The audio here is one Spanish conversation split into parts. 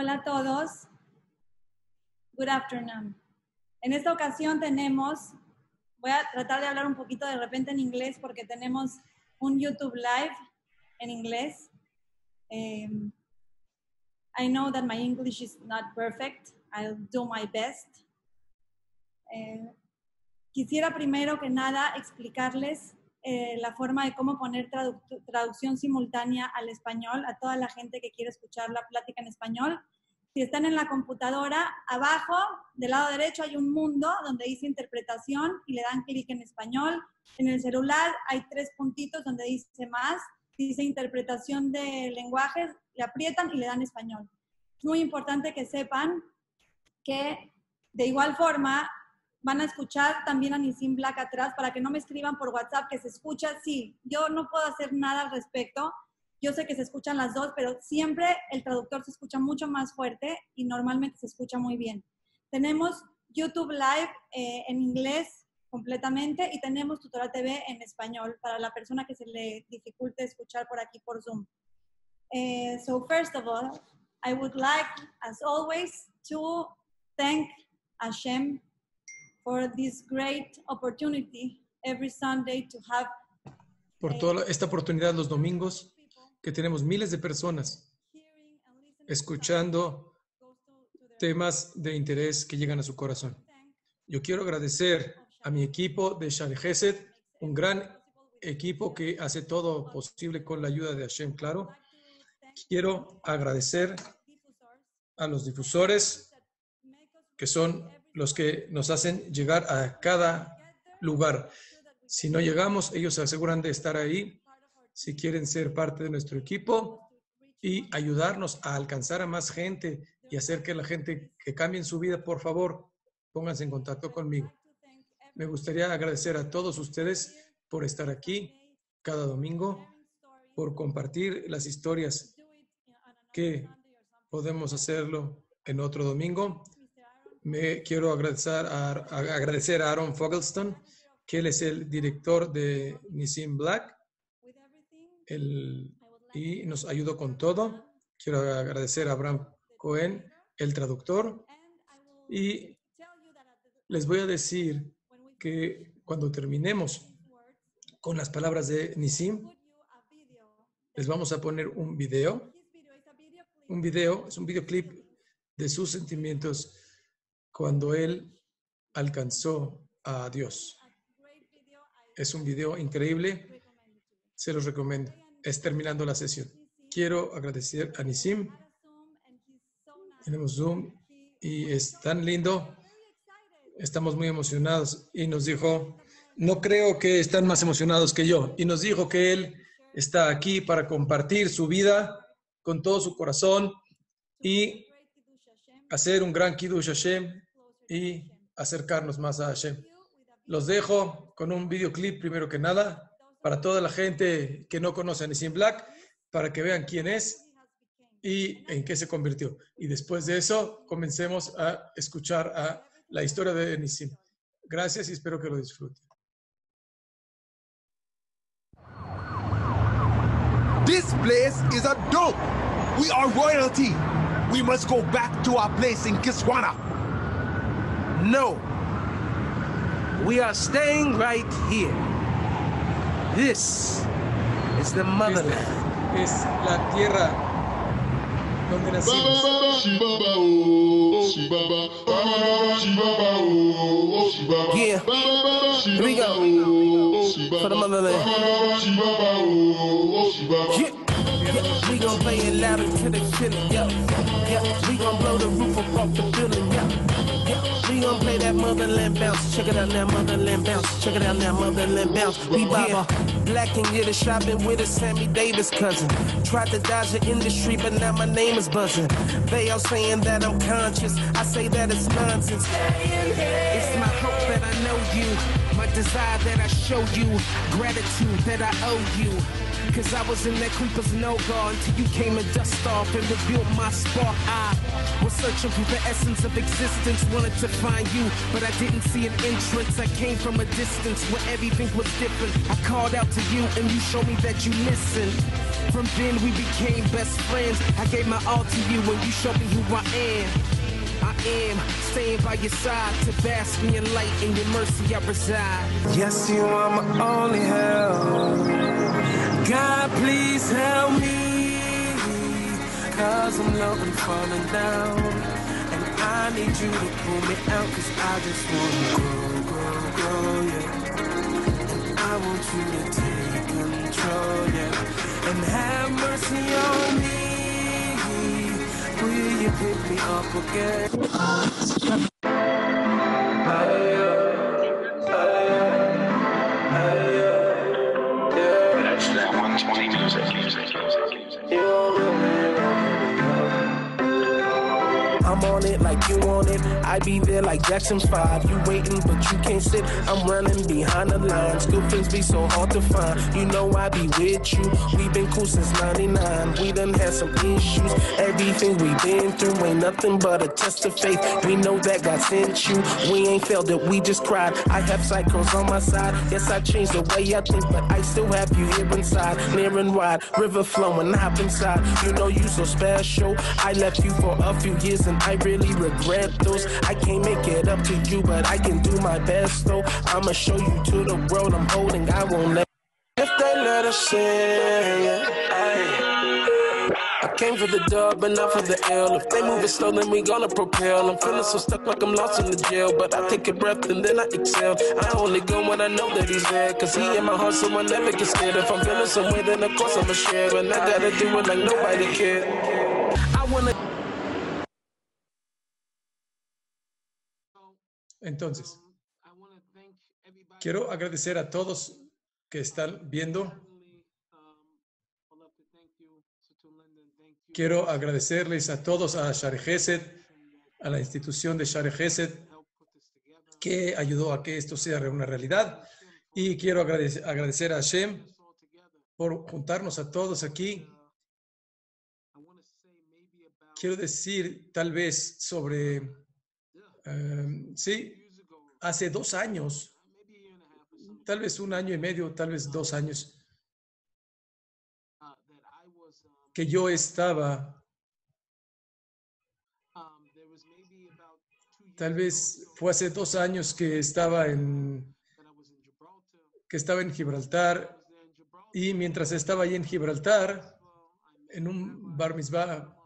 Hola a todos. Good afternoon. En esta ocasión tenemos, voy a tratar de hablar un poquito de repente en inglés porque tenemos un YouTube Live en inglés. Um, I know that my English is not perfect. I'll do my best. Eh, quisiera primero que nada explicarles eh, la forma de cómo poner tradu traducción simultánea al español a toda la gente que quiere escuchar la plática en español. Si están en la computadora, abajo, del lado derecho, hay un mundo donde dice interpretación y le dan clic en español. En el celular hay tres puntitos donde dice más, dice interpretación de lenguajes, le aprietan y le dan español. Es muy importante que sepan que de igual forma van a escuchar también a Nisim Black atrás para que no me escriban por WhatsApp que se escucha. Sí, yo no puedo hacer nada al respecto. Yo sé que se escuchan las dos, pero siempre el traductor se escucha mucho más fuerte y normalmente se escucha muy bien. Tenemos YouTube Live eh, en inglés completamente y tenemos Tutorial TV en español para la persona que se le dificulte escuchar por aquí por Zoom. Uh, so first of all, I would like, as always, to thank Hashem for this great opportunity every Sunday to have por toda esta oportunidad los domingos que tenemos miles de personas escuchando temas de interés que llegan a su corazón. Yo quiero agradecer a mi equipo de Shane Gesed, un gran equipo que hace todo posible con la ayuda de Hashem, claro. Quiero agradecer a los difusores que son los que nos hacen llegar a cada lugar. Si no llegamos, ellos se aseguran de estar ahí. Si quieren ser parte de nuestro equipo y ayudarnos a alcanzar a más gente y hacer que la gente que cambie su vida, por favor, pónganse en contacto conmigo. Me gustaría agradecer a todos ustedes por estar aquí cada domingo, por compartir las historias que podemos hacerlo en otro domingo me quiero agradecer a, agradecer a Aaron Fogelston, que él es el director de Nissim Black y nos ayudó con todo. Quiero agradecer a Abraham Cohen, el traductor. Y les voy a decir que cuando terminemos con las palabras de Nisim, les vamos a poner un video. Un video, es un videoclip de sus sentimientos cuando él alcanzó a Dios. Es un video increíble, se los recomiendo. Es terminando la sesión. Quiero agradecer a Nisim. Tenemos Zoom y es tan lindo. Estamos muy emocionados y nos dijo, no creo que están más emocionados que yo. Y nos dijo que él está aquí para compartir su vida con todo su corazón y hacer un gran Kiddush Hashem y acercarnos más a Hashem. Los dejo con un videoclip primero que nada para toda la gente que no conoce a Nissim Black, para que vean quién es y en qué se convirtió. Y después de eso, comencemos a escuchar a la historia de Nissim. Gracias y espero que lo disfruten. This place is a dope. We are royalty. We must go back to our place in Kiswana. No. We are staying right here. This is the motherland. Es, es la tierra donde nacimos. Yeah. Here we go. For the motherland. Yeah. Yeah, we gon' play it loud until they feel it, yeah. Yeah, we gon' blow the roof up off the building, yeah. We gon' play that motherland bounce. Check it out now, motherland bounce. Check it out now, motherland bounce. We baba. Black and get a shopping with a Sammy Davis cousin. Tried to dodge the industry, but now my name is buzzing. They all saying that I'm conscious. I say that it's nonsense. It's my hope that I know you. My desire that I show you, gratitude that I owe you. Cause I was in that creeper's no guard until you came and dust off and revealed my spark. I was searching for the essence of existence, wanted to find you, but I didn't see an entrance. I came from a distance where everything was different. I called out to you and you showed me that you listened. From then we became best friends. I gave my all to you and you showed me who I am. Am staying by your side to bask in your light and your mercy I reside. Yes, you are my only help. God, please help me. Cause I'm low and falling down. And I need you to pull me out. Cause I just wanna grow, grow, grow, yeah. And I want you to take control, yeah. And have mercy on me. Will you pick me up again? On it. I be there like Jackson's five. You waiting, but you can't sit. I'm running behind the lines. Good friends be so hard to find. You know I be with you. We been cool since 99. We done had some issues. Everything we been through ain't nothing but a test of faith. We know that God sent you. We ain't failed it, we just cried. I have cycles on my side. Yes, I changed the way I think, but I still have you here inside. Near and wide, river flowing, hop inside. You know you so special. I left you for a few years and I really regret those. I can't make it up to you, but I can do my best though. I'ma show you to the world I'm holding. I won't let. If they let us in. I came for the dub, but not for the L. If they move it slow, then we gonna propel. I'm feeling so stuck like I'm lost in the jail. But I take a breath and then I exhale. I only go when I know that he's there. Cause he in my heart, so I never get scared. If I'm feeling some way, then of course I'ma share. And I gotta do it like nobody cared. I wanna. Entonces, quiero agradecer a todos que están viendo. Quiero agradecerles a todos, a Share Gesed, a la institución de Share Gesed, que ayudó a que esto sea una realidad. Y quiero agradecer, agradecer a Hashem por juntarnos a todos aquí. Quiero decir tal vez sobre, eh, sí, hace dos años, tal vez un año y medio, tal vez dos años, que yo estaba, tal vez fue hace dos años que estaba en, que estaba en Gibraltar y mientras estaba allí en Gibraltar, en un bar mitzvah,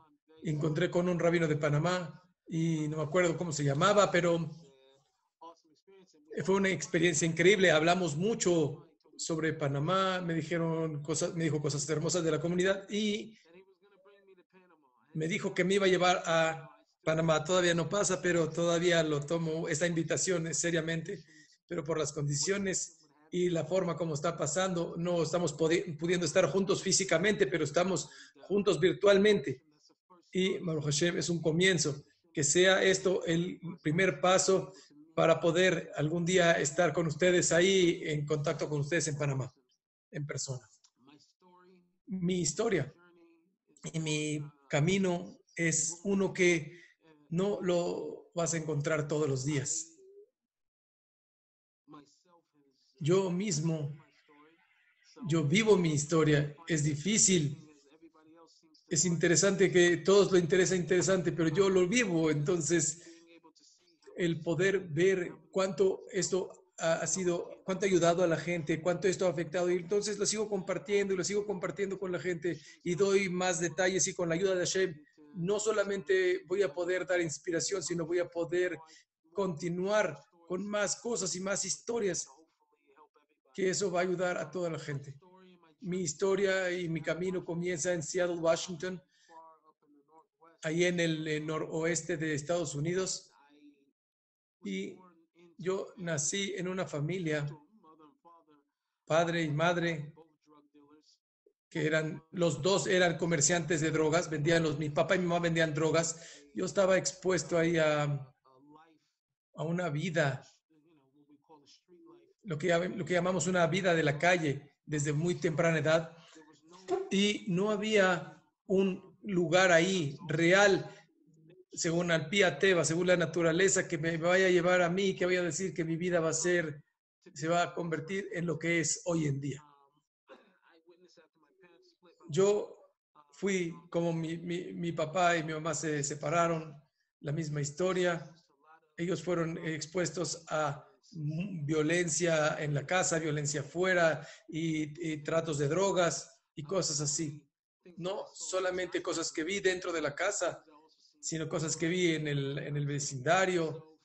encontré con un rabino de Panamá y no me acuerdo cómo se llamaba, pero fue una experiencia increíble. Hablamos mucho sobre Panamá, me dijeron cosas, me dijo cosas hermosas de la comunidad y me dijo que me iba a llevar a Panamá. Todavía no pasa, pero todavía lo tomo esta invitación seriamente, pero por las condiciones y la forma como está pasando, no estamos pudiendo estar juntos físicamente, pero estamos juntos virtualmente. Y Baruch Hashem es un comienzo, que sea esto el primer paso para poder algún día estar con ustedes ahí en contacto con ustedes en Panamá, en persona. Mi historia y mi camino es uno que no lo vas a encontrar todos los días. Yo mismo, yo vivo mi historia. Es difícil. Es interesante que todos lo interesa interesante, pero yo lo vivo. Entonces, el poder ver cuánto esto ha, sido, cuánto ha ayudado a la gente, cuánto esto ha afectado. Y entonces lo sigo compartiendo y lo sigo compartiendo con la gente y doy más detalles y con la ayuda de Hashem, no solamente voy a poder dar inspiración, sino voy a poder continuar con más cosas y más historias que eso va a ayudar a toda la gente. Mi historia y mi camino comienza en Seattle, Washington, ahí en el noroeste de Estados Unidos. Y yo nací en una familia, padre y madre, que eran, los dos eran comerciantes de drogas, vendían los, mi papá y mi mamá vendían drogas. Yo estaba expuesto ahí a, a una vida lo que, lo que llamamos una vida de la calle desde muy temprana edad y no había un lugar ahí real, según al pía teba, según la naturaleza, que me vaya a llevar a mí, que vaya a decir que mi vida va a ser, se va a convertir en lo que es hoy en día. Yo fui como mi, mi- mi papá y mi mamá se separaron, la misma historia. Ellos fueron expuestos a violencia en la casa, violencia afuera y, tratos de drogas y cosas así. No solamente cosas que vi dentro de la casa, sino cosas que vi en el, en el vecindario.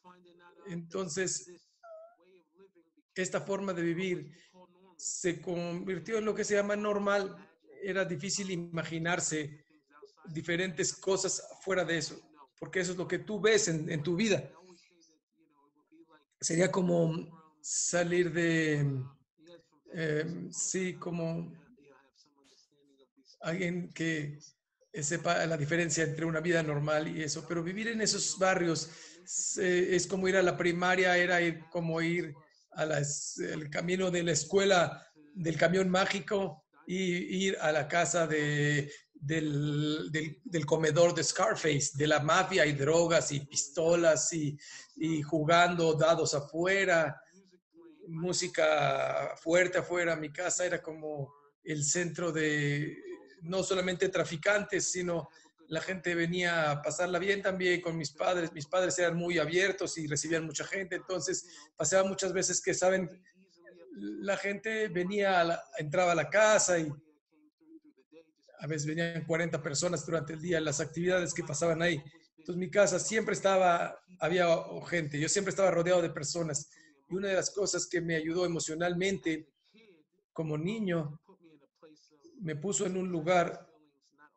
Entonces, esta forma de vivir se convirtió en lo que se llama normal. Era difícil imaginarse diferentes cosas fuera de eso, porque eso es lo que tú ves en tu vida. Sería como salir de, eh, sí, como alguien que sepa la diferencia entre una vida normal y eso, pero vivir en esos barrios es como ir a la primaria, era ir- como ir a las- el camino de la escuela del camión mágico y ir a la casa de, del, del- comedor de Scarface, de la mafia y drogas y pistolas y, y jugando dados afuera, música fuerte afuera. Mi casa era como el centro de no solamente traficantes, sino la gente venía a pasarla bien también con mis padres. Mis padres eran muy abiertos y recibían mucha gente, entonces pasaba muchas veces que, saben, la gente venía, a la- entraba a la casa y a veces venían 40 personas durante el día, las actividades que pasaban ahí. Entonces mi casa siempre estaba, había gente, yo siempre estaba rodeado de personas. Y una de las cosas que me ayudó emocionalmente como niño, me puso en un lugar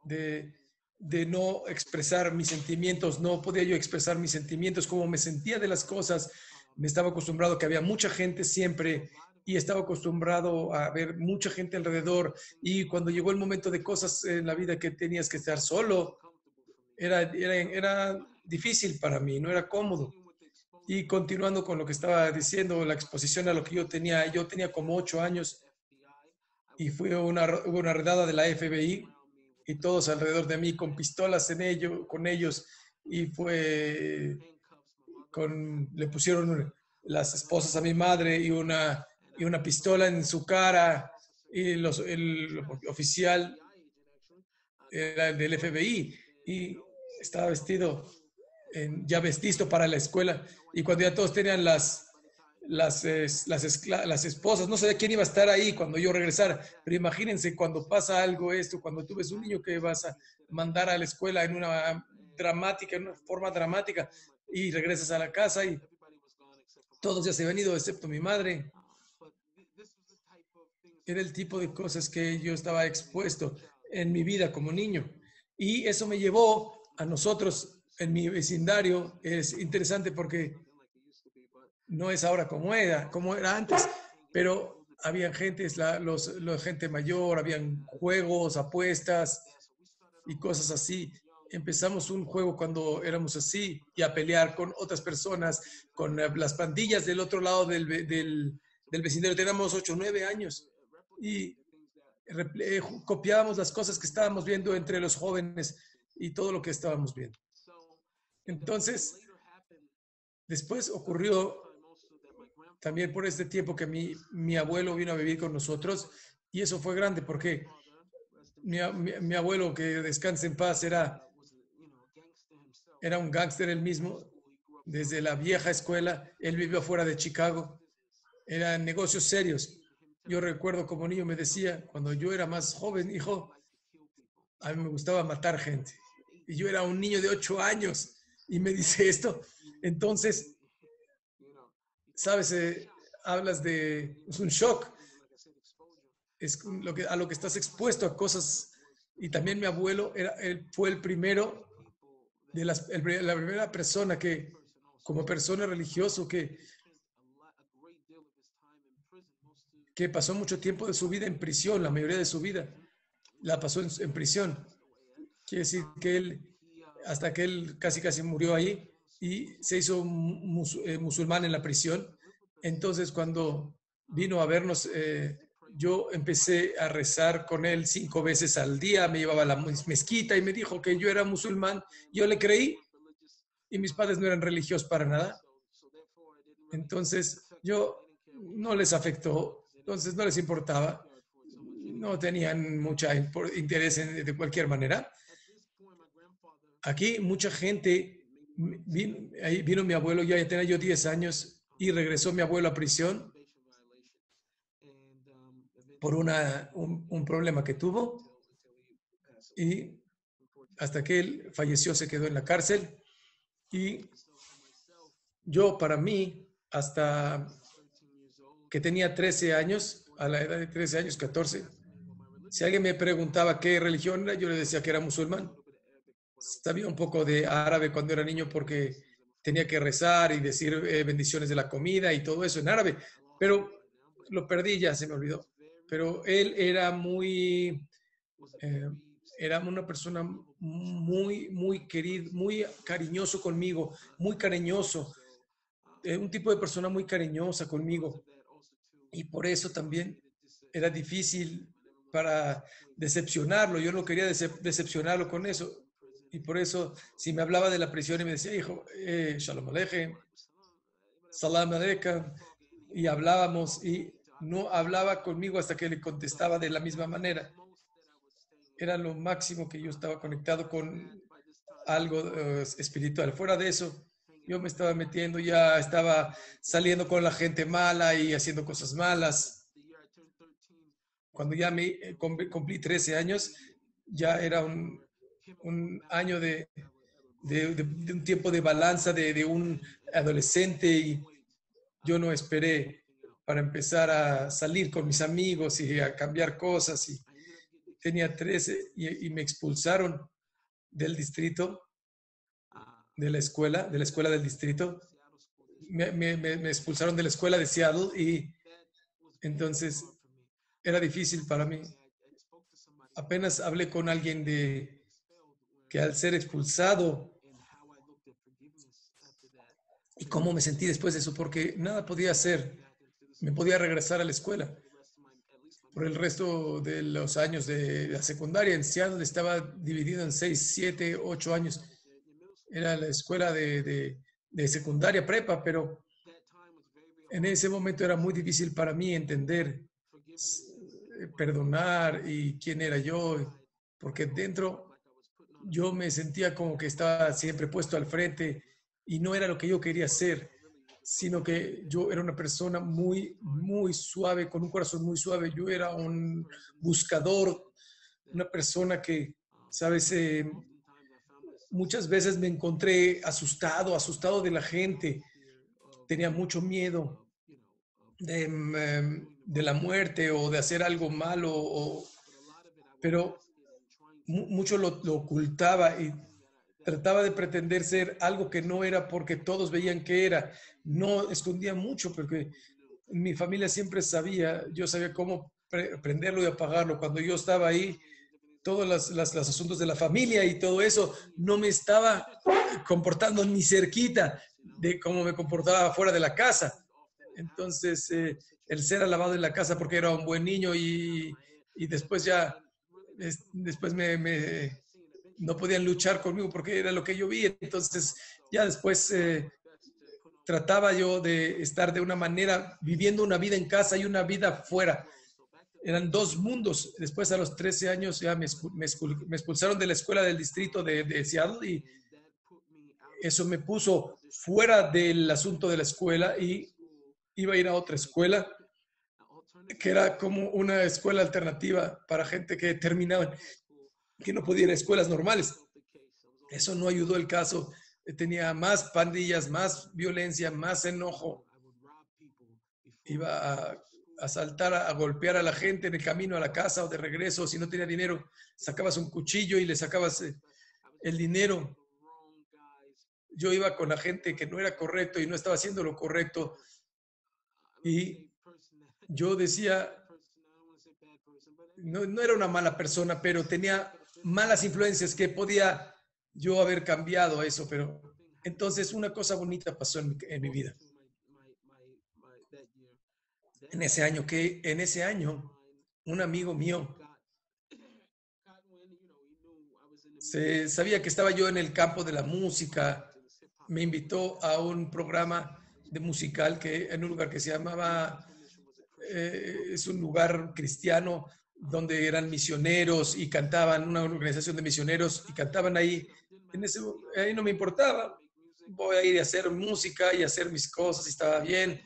de, de no expresar mis sentimientos, no podía yo expresar mis sentimientos, como me sentía de las cosas, me estaba acostumbrado que había mucha gente siempre y estaba acostumbrado a ver mucha gente alrededor y cuando llegó el momento de cosas en la vida que tenías que estar solo, era, era, era difícil para mí, no era cómodo. Y continuando con lo que estaba diciendo, la exposición a lo que yo tenía, yo tenía como ocho años y fue una, hubo una redada de la FBI y todos alrededor de mí con pistolas en ello, con ellos y fue con, le pusieron las esposas a mi madre y una, y una pistola en su cara y los, el oficial era del FBI y estaba vestido en, ya vestido para la escuela y cuando ya todos tenían las las, las, las esposas, no sabía quién iba a estar ahí cuando yo regresara, pero imagínense cuando pasa algo esto, cuando tú ves un niño que vas a mandar a la escuela en una dramática, en una forma dramática, y regresas a la casa y todos ya se han ido, excepto mi madre. El tipo de cosas que yo estaba expuesto en mi vida como niño. Y eso me llevó a nosotros en mi vecindario. Es interesante porque no es ahora como era, como era antes, pero había gente, la, los, la gente mayor, habían juegos, apuestas y cosas así. Empezamos un juego cuando éramos así y a pelear con otras personas, con eh, las pandillas del otro lado del, del, del vecindario. Teníamos 8 o 9 años y eh, copiábamos las cosas que estábamos viendo entre los jóvenes y todo lo que estábamos viendo. Entonces, después ocurrió también por este tiempo que mi, mi abuelo vino a vivir con nosotros y eso fue grande porque mi- mi abuelo, que descanse en paz, era, era un gángster él mismo, desde la vieja escuela, él vivió fuera de Chicago, eran negocios serios. Yo recuerdo como niño me decía, cuando yo era más joven, hijo, a mí me gustaba matar gente. Y yo era un niño de ocho años y me dice esto. Entonces, sabes, Eh, hablas de, es un shock, es lo que, a lo que estás expuesto a cosas. Y también mi abuelo era, él fue el primero, de las, la primera persona que, como persona religioso, que, que pasó mucho tiempo de su vida en prisión, la mayoría de su vida la pasó en, en prisión. Quiere decir que él, hasta que él casi casi murió ahí y se hizo mus- eh, musulmán en la prisión. Entonces, cuando vino a vernos, eh, yo empecé a rezar con él cinco veces al día, me llevaba a la mezquita y me dijo que yo era musulmán. Yo le creí y mis padres no eran religiosos para nada. Entonces, yo no les afectó, entonces no les importaba, no tenían mucha interés en, de cualquier manera. Aquí mucha gente, vino, vino mi abuelo, ya tenía yo 10 años y regresó mi abuelo a prisión por una, un, un problema que tuvo y hasta que él falleció se quedó en la cárcel y yo para mí hasta que tenía 13 años, a la edad de 13 años, 14, si alguien me preguntaba qué religión era, yo le decía que era musulmán. Sabía un poco de árabe cuando era niño porque tenía que rezar y decir eh, bendiciones de la comida y todo eso en árabe, pero lo perdí ya, se me olvidó. Pero él era muy, eh, era una persona muy, muy querido, muy cariñoso conmigo, muy cariñoso, eh, un tipo de persona muy cariñosa conmigo. Y por eso también era difícil para decepcionarlo. Yo no quería decepcionarlo con eso. Y por eso, si me hablaba de la prisión y me decía, hijo, eh, Shalom Aleichem, Salam Aleikum, y hablábamos, y no hablaba conmigo hasta que le contestaba de la misma manera. Era lo máximo que yo estaba conectado con algo eh, espiritual. Fuera de eso, yo me estaba metiendo, ya estaba saliendo con la gente mala y haciendo cosas malas. Cuando ya me eh, cumplí 13 años, ya era un, año de, de, un tiempo de balanza de, un adolescente y yo no esperé para empezar a salir con mis amigos y a cambiar cosas. Y tenía 13 y, y me expulsaron del distrito de la escuela, de la escuela del distrito. Me, me, expulsaron de la escuela de Seattle y entonces era difícil para mí. Apenas hablé con alguien de que al ser expulsado y cómo me sentí después de eso, porque nada podía hacer, me podía regresar a la escuela. Por el resto de los años de la secundaria en Seattle estaba dividido en seis, siete, ocho años era la escuela de, de, secundaria prepa, pero en ese momento era muy difícil para mí entender, eh, perdonar y quién era yo, porque dentro yo me sentía como que estaba siempre puesto al frente y no era lo que yo quería ser, sino que yo era una persona muy, muy suave, con un corazón muy suave. Yo era un buscador, una persona que, sabes, eh, muchas veces me encontré asustado, asustado de la gente. Tenía mucho miedo de, em, de la muerte o de hacer algo malo, pero mucho lo, ocultaba y trataba de pretender ser algo que no era porque todos veían que era. No escondía mucho porque mi familia siempre sabía, yo sabía cómo prenderlo y apagarlo. Cuando yo estaba ahí, todos los, asuntos de la familia y todo eso, no me estaba comportando ni cerquita de cómo me comportaba fuera de la casa. Entonces, eh, el ser alabado en la casa porque era un buen niño y, y después ya, después me, no podían luchar conmigo porque era lo que yo vi. Entonces, ya después eh, trataba yo de estar de una manera, viviendo una vida en casa y una vida fuera eran dos mundos. Después a los 13 años ya me, expulsaron de la escuela del distrito de, de, Seattle y eso me puso fuera del asunto de la escuela y iba a ir a otra escuela que era como una escuela alternativa para gente que terminaba, que no podía ir a escuelas normales. Eso no ayudó el caso. Tenía más pandillas, más violencia, más enojo. Iba a a saltar, a, golpear a la gente en el camino a la casa o de regreso, si no tenía dinero, sacabas un cuchillo y le sacabas eh, el dinero. Yo iba con la gente que no era correcto y no estaba haciendo lo correcto. Y yo decía, no, no era una mala persona, pero tenía malas influencias que podía yo haber cambiado eso, pero entonces una cosa bonita pasó en mi vida en ese año que en ese año un amigo mío se sabía que estaba yo en el campo de la música, me invitó a un programa de musical que en un lugar que se llamaba eh, es un lugar cristiano donde eran misioneros y cantaban una organización de misioneros y cantaban ahí. En ese, ahí no me importaba. Voy a ir a hacer música y hacer mis cosas y estaba bien.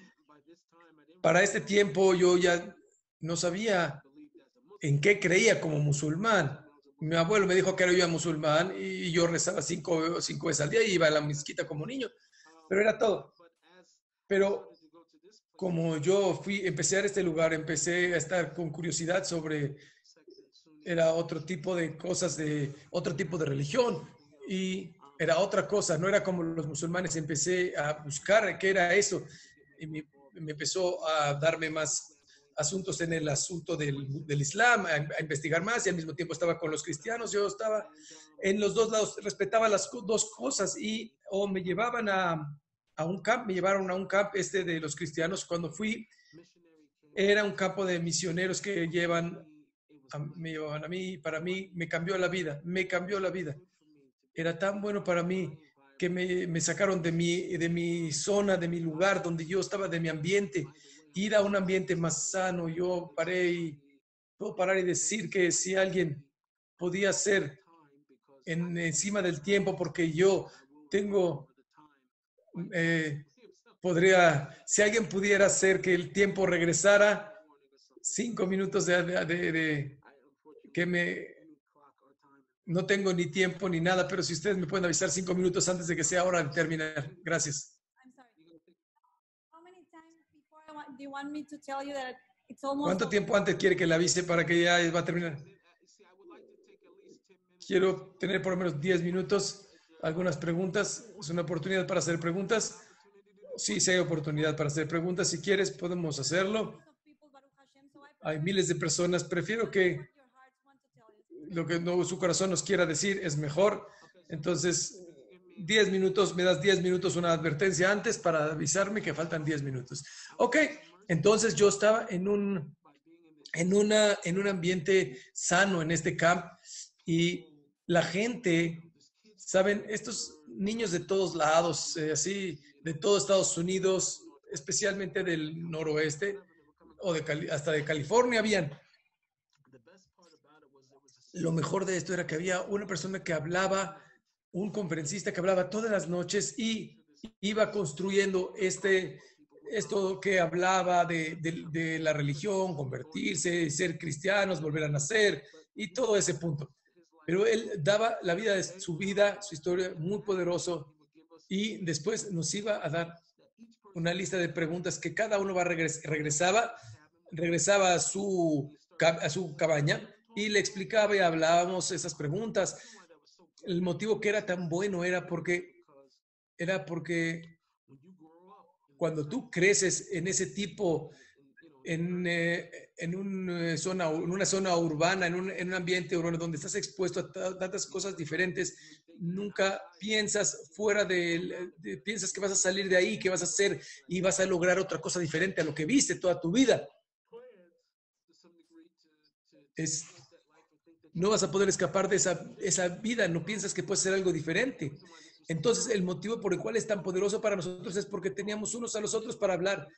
Para este tiempo yo ya no sabía en qué creía como musulmán. Mi abuelo me dijo que era yo musulmán y yo rezaba cinco, cinco veces al día y iba a la mezquita como niño, pero era todo. Pero como yo fui, empecé a este lugar, empecé a estar con curiosidad sobre, era otro tipo de cosas, de otro tipo de religión y era otra cosa, no era como los musulmanes, empecé a buscar qué era eso me empezó a darme más asuntos en el asunto del, del Islam, a, investigar más y al mismo tiempo estaba con los cristianos. Yo estaba en los dos lados, respetaba las dos cosas y o me llevaban a, a un camp, me llevaron a un camp este de los cristianos. Cuando fui, era un campo de misioneros que llevan, a, me llevaban a mí, para mí me cambió la vida, me cambió la vida. Era tan bueno para mí que me, me sacaron de mi, de mi zona, de mi lugar donde yo estaba, de mi ambiente ir a un ambiente más sano. Yo paré y puedo parar y decir que si alguien podía ser en, encima del tiempo, porque yo tengo, eh, podría, si alguien pudiera hacer que el tiempo regresara, cinco minutos de, que me, no tengo ni tiempo ni nada, pero si ustedes me pueden avisar cinco minutos antes de que sea hora de terminar. Gracias. ¿Cuánto tiempo antes quiere que le avise para que ya va a terminar? Quiero tener por lo menos 10 minutos, algunas preguntas. Es una oportunidad para hacer preguntas. Sí, sí hay oportunidad para hacer preguntas. Si quieres, podemos hacerlo. Hay miles de personas. Prefiero que lo que su corazón nos quiera decir es mejor. Entonces, 10 minutos, me das 10 minutos una advertencia antes para avisarme que faltan 10 minutos. Ok, entonces yo estaba en un, en, una, en un ambiente sano en este camp y la gente, saben, estos niños de todos lados, eh, así, de todo Estados Unidos, especialmente del noroeste o de hasta de California habían. Lo mejor de esto era que había una persona que hablaba un conferencista que hablaba todas las noches y iba construyendo este, esto que hablaba de, la religión, convertirse, ser cristianos, volver a nacer y todo ese punto. Pero él daba la vida de su vida, su historia muy poderoso y después nos iba a dar una lista de preguntas que cada uno va regres regresaba, regresaba a su, a su cabaña y le explicaba y hablábamos esas preguntas el motivo que era tan bueno era porque era porque cuando tú creces en ese tipo, en, eh, en, una zona, en una zona urbana, en un, en un ambiente urbano donde estás expuesto a tantas cosas diferentes, nunca piensas fuera de, de, piensas que vas a salir de ahí, que vas a hacer y vas a lograr otra cosa diferente a lo que viste toda tu vida. Es, no vas a poder escapar de esa, esa vida, no piensas que puede ser algo diferente. Entonces, el motivo por el cual es tan poderoso para nosotros es porque teníamos unos a los otros para hablar.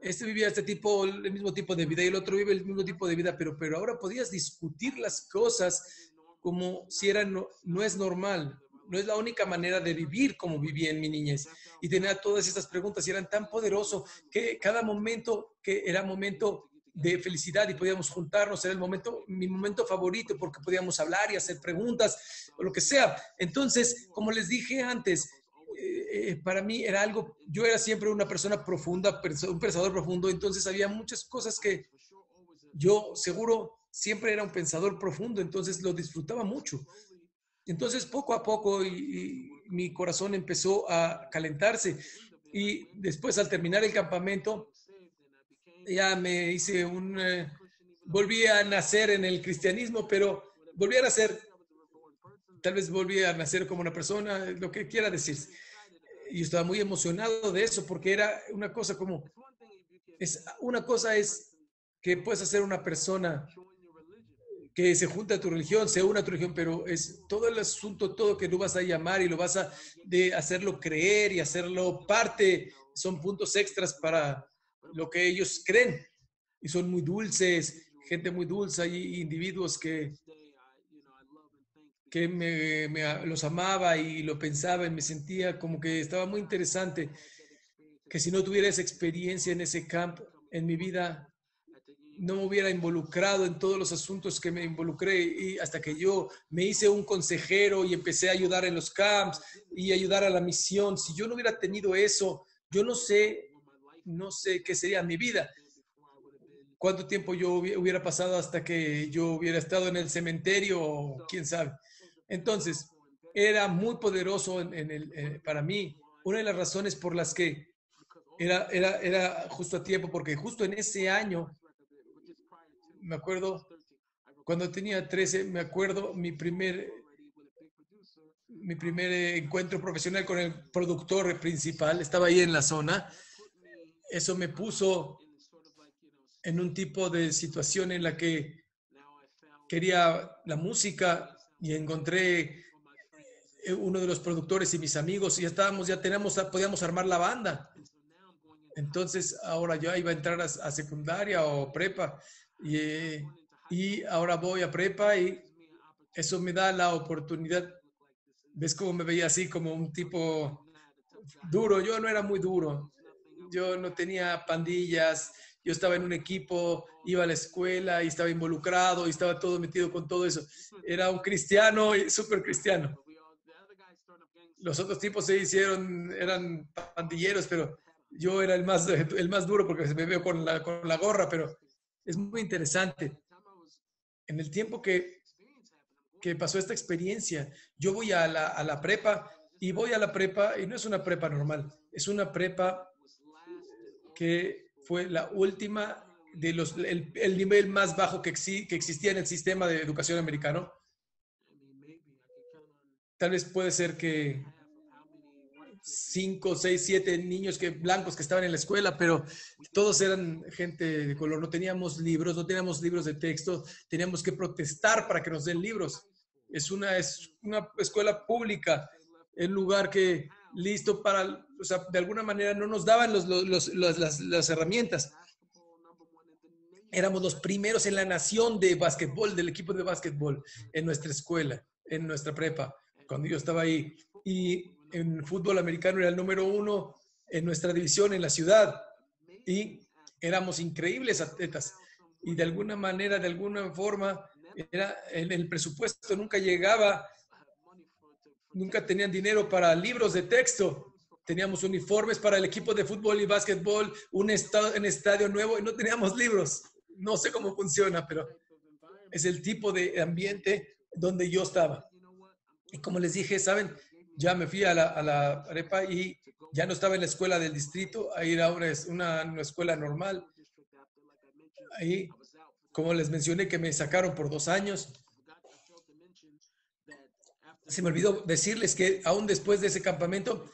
Este vivía este tipo, el mismo tipo de vida y el otro vive el mismo tipo de vida, pero, pero ahora podías discutir las cosas como si era, no, no es normal, no es la única manera de vivir como vivía en mi niñez. Y tenía todas estas preguntas y eran tan poderosos que cada momento que era momento de felicidad y podíamos juntarnos, era el momento, mi momento favorito porque podíamos hablar y hacer preguntas o lo que sea. Entonces, como les dije antes, eh, eh, para mí era algo, yo era siempre una persona profunda, un pensador profundo, entonces había muchas cosas que yo seguro siempre era un pensador profundo, entonces lo disfrutaba mucho. Entonces, poco a poco y mi corazón empezó a calentarse y después al terminar el campamento, ya me hice un, eh, volví a nacer en el cristianismo, pero volví a nacer, tal vez volví a nacer como una persona, lo que quiera decir. Y estaba muy emocionado de eso porque era una cosa como, Es, una cosa es que puedes hacer una persona que se junta a tu religión, se une a tu religión, pero es todo el asunto, todo que tú vas a llamar y lo vas a de hacerlo creer y hacerlo parte, son puntos extras para lo que ellos creen. Y son muy dulces, gente muy dulce y individuos que, que me, los amaba y lo pensaba y me sentía como que estaba muy interesante, que si no tuviera esa experiencia en ese camp en mi vida, no me hubiera involucrado en todos los asuntos que me involucré y hasta que yo me hice un consejero y empecé a ayudar en los camps y ayudar a la misión. Si yo no hubiera tenido eso, yo no sé, no sé qué sería mi vida. Cuánto tiempo yo hubi- hubiera pasado hasta que yo hubiera estado en el cementerio quién sabe. Entonces, era muy poderoso eh, para mí. Una de las razones por las que era, era, era justo a tiempo, porque justo en ese año me acuerdo, cuando tenía 13, me acuerdo mi primer, mi primer encuentro profesional con el productor principal, estaba ahí en la zona. Eso me puso en un tipo de situación en la que quería la música y encontré eh, uno de los productores y mis amigos y ya estábamos, ya teníamos, podíamos armar la banda. Entonces ahora yo iba a entrar a, a secundaria o prepa y, eh, y ahora voy a prepa y eso me da la oportunidad. ¿Ves cómo me veía así como un tipo duro? Yo no era muy duro. Yo no tenía pandillas. Yo estaba en un equipo, iba a la escuela y estaba involucrado y estaba todo metido con todo eso. Era un cristiano y súper cristiano. Los otros tipos se hicieron, eran pandilleros, pero yo era el más, el más duro porque me veo con la, con la gorra, pero es muy interesante. En el tiempo que, que pasó esta experiencia, yo voy a la, a la prepa y voy a la prepa y no es una prepa normal, es una prepa que fue la última de los, el, el nivel más bajo que, exi- que existía en el sistema de educación americano. Tal vez puede ser que cinco, seis, siete niños que, blancos que estaban en la escuela, pero todos eran gente de color. No teníamos libros, no teníamos libros de texto, teníamos que protestar para que nos den libros. Es una, es una escuela pública, el lugar que listo para, o sea, de alguna manera no nos daban los, los- las, las herramientas. Éramos los primeros en la nación de básquetbol, del equipo de básquetbol en nuestra escuela, en nuestra prepa, cuando yo estaba ahí. Y en fútbol americano era el número uno en nuestra división en la ciudad. Y éramos increíbles atletas. Y de alguna manera, de alguna forma, era, el presupuesto nunca llegaba, nunca tenían dinero para libros de texto. Teníamos uniformes para el equipo de fútbol y básquetbol, un estadio, un estadio nuevo y no teníamos libros. No sé cómo funciona, pero es el tipo de ambiente donde yo estaba. Y como les dije, ¿saben? Ya me fui a la, a la prepa y ya no estaba en la escuela del distrito, ahí era una, una, una escuela normal. Ahí, como les mencioné, que me sacaron por dos años. Se me olvidó decirles que aún después de ese campamento,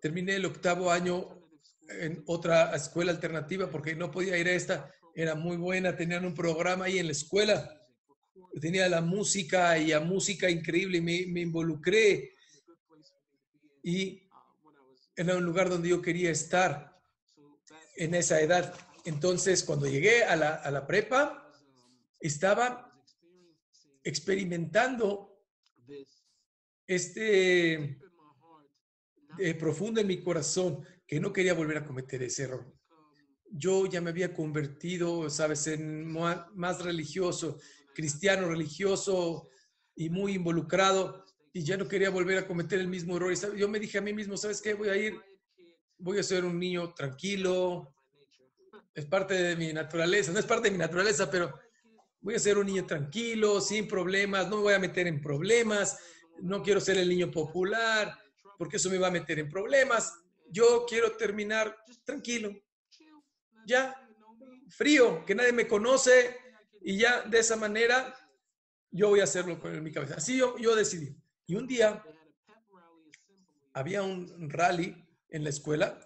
terminé el octavo año en otra escuela alternativa porque no podía ir a esta. Era muy buena, tenían un programa ahí en la escuela. Tenía la música y a música increíble me, me involucré. Y era un lugar donde yo quería estar en esa edad. Entonces, cuando llegué a la, a la prepa, estaba experimentando este eh, profundo en mi corazón que no quería volver a cometer ese error. Yo ya me había convertido, sabes, en más religioso, cristiano religioso y muy involucrado y ya no quería volver a cometer el mismo error. Y, ¿sabe? Yo me dije a mí mismo, ¿sabes qué? Voy a ir, voy a ser un niño tranquilo. Es parte de mi naturaleza, no es parte de mi naturaleza, pero voy a ser un niño tranquilo, sin problemas, no me voy a meter en problemas, no quiero ser el niño popular, porque eso me va a meter en problemas. Yo quiero terminar tranquilo, ya, frío, que nadie me conoce y ya de esa manera yo voy a hacerlo con mi cabeza. Así yo, yo decidí. Y un día había un rally en la escuela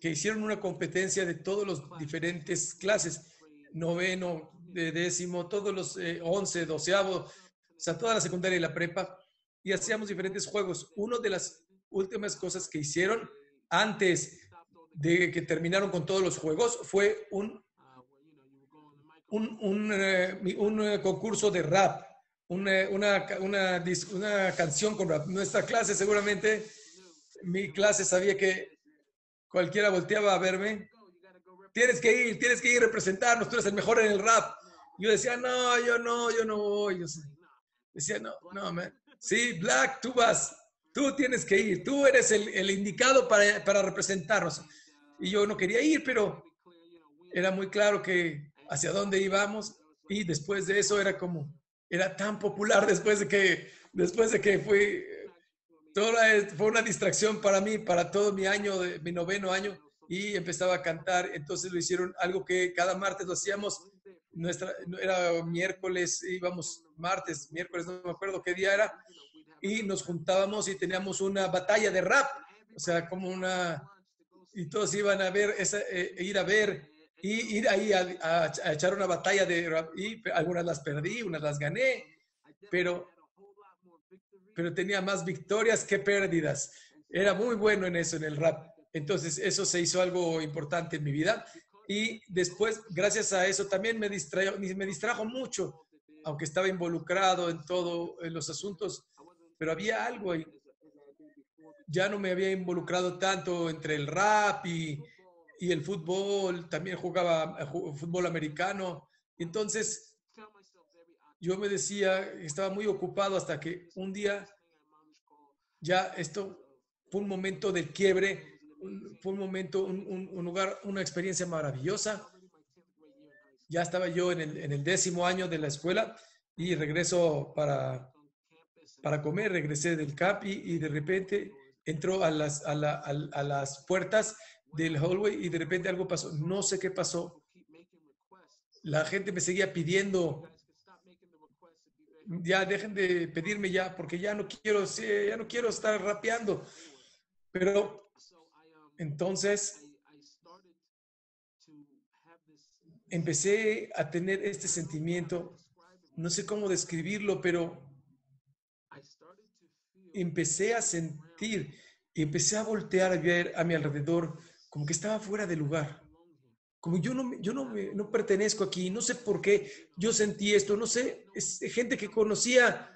que hicieron una competencia de todos los diferentes clases, noveno, de décimo, todos los eh, once, doceavo, o sea, toda la secundaria y la prepa, y hacíamos diferentes juegos. Una de las últimas cosas que hicieron antes de que terminaron con todos los juegos fue un, un, un, eh, un, eh, concurso de rap, una, una, una, dis- una canción con rap. Nuestra clase seguramente, mi clase sabía que cualquiera volteaba a verme. Tienes que ir, tienes que ir a representarnos, tú eres el mejor en el rap. Yo decía, no, yo no, yo no voy. Yo decía, no, no, man. Sí, Black, tú vas, tú tienes que ir, tú eres el, indicado para, para representarnos. Y yo no quería ir, pero era muy claro que hacia dónde íbamos. Y después de eso era como, era tan popular después de que, después de que fui, toda, fue una distracción para mí, para todo mi año, mi noveno año, y empezaba a cantar, entonces lo hicieron algo que cada martes lo hacíamos, nuestra, era miércoles, íbamos martes, miércoles, no me acuerdo qué día era, y nos juntábamos y teníamos una batalla de rap, o sea, como una, y todos iban a ver, esa, eh, ir a ver y ir ahí a, a- a echar una batalla de rap, y algunas las perdí, unas las gané, pero, pero tenía más victorias que pérdidas. Era muy bueno en eso, en el rap. Entonces, eso se hizo algo importante en mi vida. Y después, gracias a eso, también me distrajo, me distrajo mucho, aunque estaba involucrado en todo, en los asuntos, pero había algo ahí. Ya no me había involucrado tanto entre el rap y, y el fútbol, también jugaba ju- fútbol americano. Entonces, yo me decía, estaba muy ocupado hasta que un día, ya esto fue un momento del quiebre, un- fue un momento, un, un- lugar, una experiencia maravillosa. Ya estaba yo en el, en el décimo año de la escuela y regreso para, para comer, regresé del CAP y, y de repente entró a las, a, la- a- a las puertas del hallway y de repente algo pasó. No sé qué pasó. La gente me seguía pidiendo, ya dejen de pedirme ya, porque ya no quiero, ya no quiero estar rapeando. Pero entonces empecé a tener este sentimiento, no sé cómo describirlo, pero empecé a sentir, empecé a voltear a ver a mi alrededor como que estaba fuera de lugar. Como yo no, yo no, no pertenezco aquí, no sé por qué yo sentí esto, no sé, es gente que conocía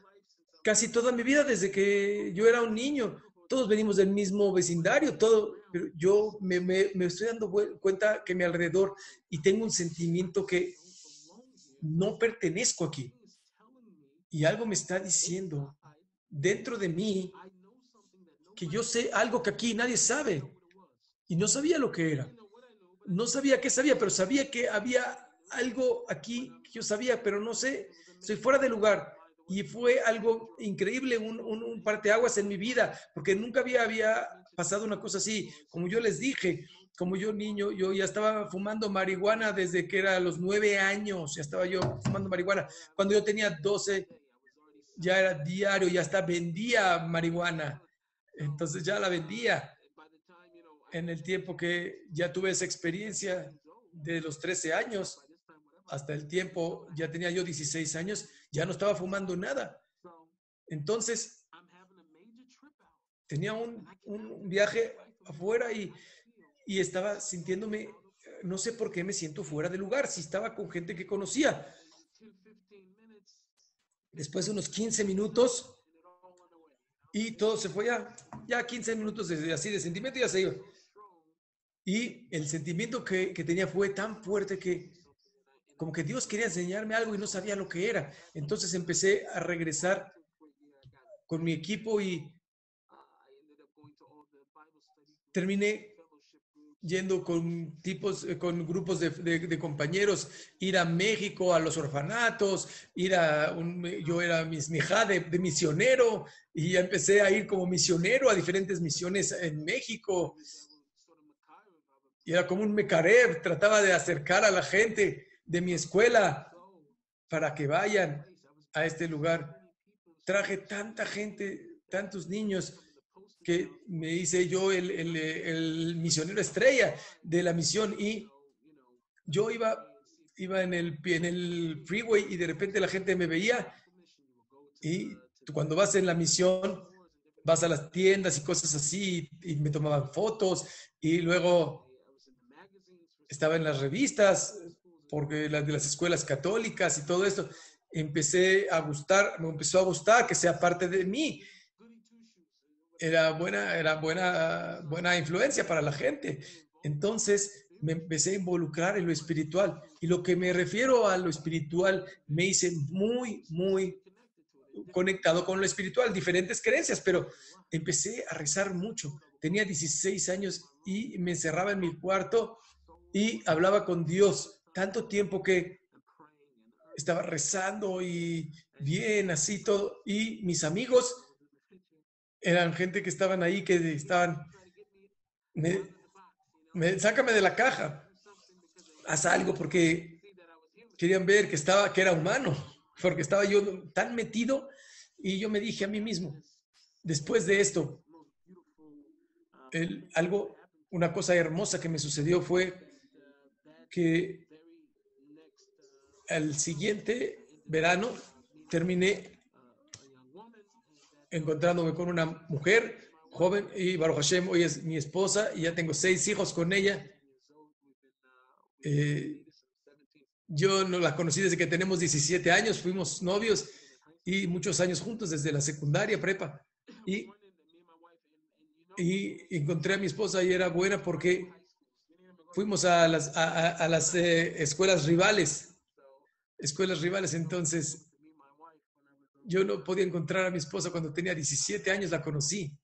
casi toda mi vida desde que yo era un niño. Todos venimos del mismo vecindario, todo, pero yo me, me- estoy dando cuenta que mi alrededor y tengo un sentimiento que no pertenezco aquí. Y algo me está diciendo dentro de mí que yo sé algo que aquí nadie sabe. Y no sabía lo que era. No sabía qué sabía, pero sabía que había algo aquí que yo sabía, pero no sé. Soy fuera de lugar. Y fue algo increíble, un, un, un parteaguas en mi vida, porque nunca había, había pasado una cosa así. Como yo les dije, como yo niño, yo ya estaba fumando marihuana desde que era los nueve años, ya estaba yo fumando marihuana. Cuando yo tenía 12, ya era diario, ya hasta vendía marihuana. Entonces ya la vendía. En el tiempo que ya tuve esa experiencia de los 13 años hasta el tiempo, ya tenía yo 16 años, ya no estaba fumando nada. Entonces, tenía un, un viaje afuera y, y estaba sintiéndome, eh, no sé por qué me siento fuera de lugar, si estaba con gente que conocía. Después de unos 15 minutos y todo se fue ya, ya 15 minutos de, así de sentimiento ya se iba. Y el sentimiento que, que tenía fue tan fuerte que como que Dios quería enseñarme algo y no sabía lo que era. Entonces empecé a regresar con mi equipo y terminé yendo con tipos, eh, con grupos de, de- de compañeros, ir a México, a los orfanatos, ir a, un, yo era mis de, de misionero y empecé a ir como misionero a diferentes misiones en México. Y era como un mecarev, trataba de acercar a la gente de mi escuela para que vayan a este lugar. Traje tanta gente, tantos niños que me hice yo el, el- el misionero estrella de la misión y yo iba, iba en, el, en el freeway y de repente la gente me veía y cuando vas en la misión vas a las tiendas y cosas así y me tomaban fotos y luego estaba en las revistas porque las de las escuelas católicas y todo esto empecé a gustar me empezó a gustar que sea parte de mí. Era buena era buena buena influencia para la gente. Entonces me empecé a involucrar en lo espiritual. Y lo que me refiero a lo espiritual me hice muy muy conectado con lo espiritual, diferentes creencias, pero empecé a rezar mucho. Tenía 16 años y me encerraba en mi cuarto y hablaba con Dios tanto tiempo que estaba rezando y bien, así todo. Y mis amigos eran gente que estaban ahí, que estaban, me, me- sácame de la caja, haz algo porque querían ver que estaba, que era humano, porque estaba yo tan metido y yo me dije a mí mismo, después de esto, algo, una cosa hermosa que me sucedió fue que al siguiente verano terminé encontrándome con una mujer joven y Baruch Hashem hoy es mi esposa y ya tengo seis hijos con ella. Eh, yo no la conocí desde que tenemos 17 años, fuimos novios y muchos años juntos desde la secundaria, prepa. Y, y encontré a mi esposa y era buena porque fuimos a las, a, las eh, escuelas rivales, escuelas rivales. Entonces, yo no podía encontrar a mi esposa cuando tenía 17 años, la conocí.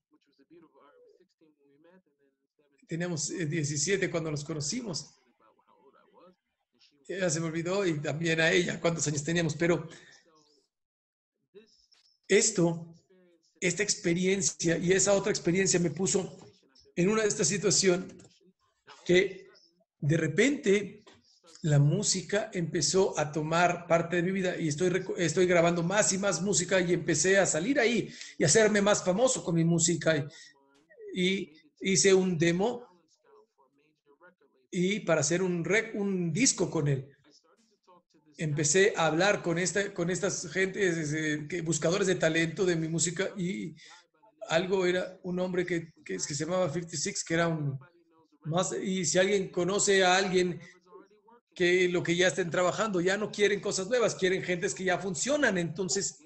Teníamos eh, 17 cuando nos conocimos. Ya se me olvidó y también a ella cuántos años teníamos, pero esto, esta experiencia y esa otra experiencia me puso en una de estas situaciones que de repente la música empezó a tomar parte de mi vida y estoy, estoy grabando más y más música y empecé a salir ahí y hacerme más famoso con mi música y, hice un demo y para hacer un, rec- un disco con él. Empecé a hablar con, esta, con estas gentes, eh, buscadores de talento de mi música y algo era un hombre que, que, que se llamaba 56, que era un más, y si alguien conoce a alguien que lo que ya estén trabajando, ya no quieren cosas nuevas, quieren gentes que ya funcionan, entonces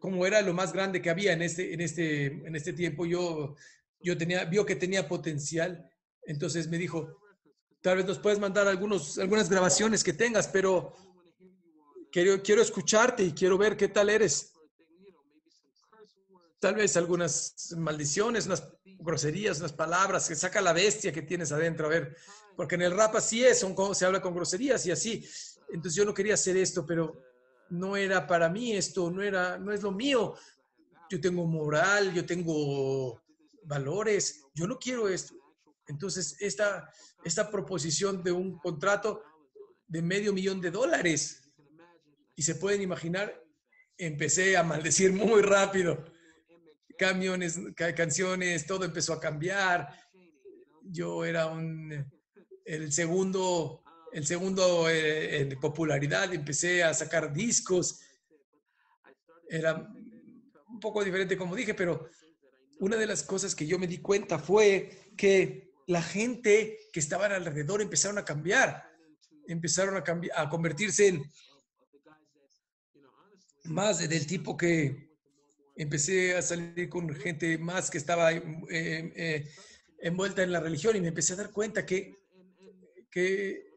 como era lo más grande que había en este, en este, en este tiempo, yo, yo tenía, vio que tenía potencial, entonces me dijo, tal vez nos puedes mandar algunos, algunas grabaciones que tengas, pero quiero, quiero escucharte y quiero ver qué tal eres. Tal vez algunas maldiciones, unas groserías, unas palabras, que saca la bestia que tienes adentro, a ver, porque en el rap así es, son, se habla con groserías y así. Entonces yo no quería hacer esto, pero no era para mí esto, no era, no es lo mío. Yo tengo moral, yo tengo valores, yo no quiero esto. Entonces esta, esta proposición de un contrato de medio millón de dólares, y se pueden imaginar, empecé a maldecir muy rápido. Camiones, ca- canciones, todo empezó a cambiar. Yo era un, el segundo, el segundo eh, en popularidad, empecé a sacar discos. Era un poco diferente, como dije, pero una de las cosas que yo me di cuenta fue que la gente que estaba alrededor empezaron a cambiar, empezaron a, cambiar, a convertirse en más del tipo que empecé a salir con gente más que estaba eh, eh, envuelta en la religión y me empecé a dar cuenta que, que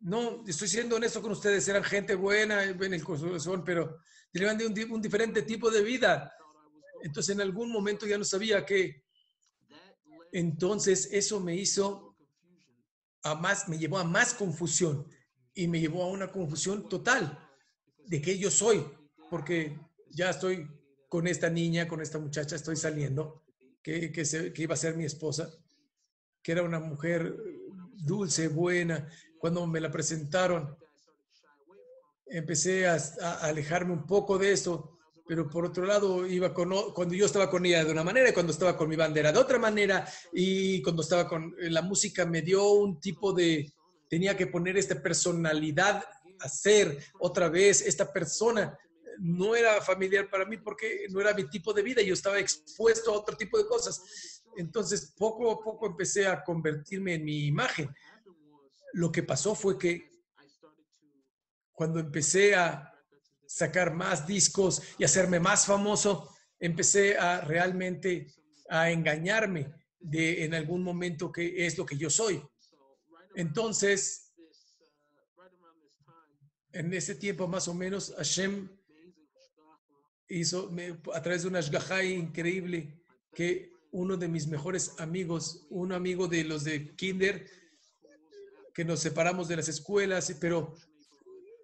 no, estoy siendo honesto con ustedes, eran gente buena en el corazón, pero tenían de un, un diferente tipo de vida. Entonces en algún momento ya no sabía que entonces eso me hizo a más, me llevó a más confusión y me llevó a una confusión total de qué yo soy, porque ya estoy con esta niña, con esta muchacha, estoy saliendo, que, que, se- que iba a ser mi esposa, que era una mujer dulce, buena. Cuando me la presentaron, empecé a, alejarme un poco de esto pero por otro lado, iba con, cuando yo estaba con ella de una manera cuando estaba con mi bandera de otra manera y cuando estaba con eh, la música me dio un tipo de, tenía que poner esta personalidad a ser otra vez esta persona. No era familiar para mí porque no era mi tipo de vida, yo estaba expuesto a otro tipo de cosas. Entonces, poco a poco empecé a convertirme en mi imagen. Lo que pasó fue que cuando empecé a sacar más discos y hacerme más famoso, empecé a realmente a engañarme de en algún momento que es lo que yo soy. Entonces, en ese tiempo más o menos, Hashem hizo a través de una shgaha increíble que uno de mis mejores amigos, un amigo de los de Kinder, que nos separamos de las escuelas, pero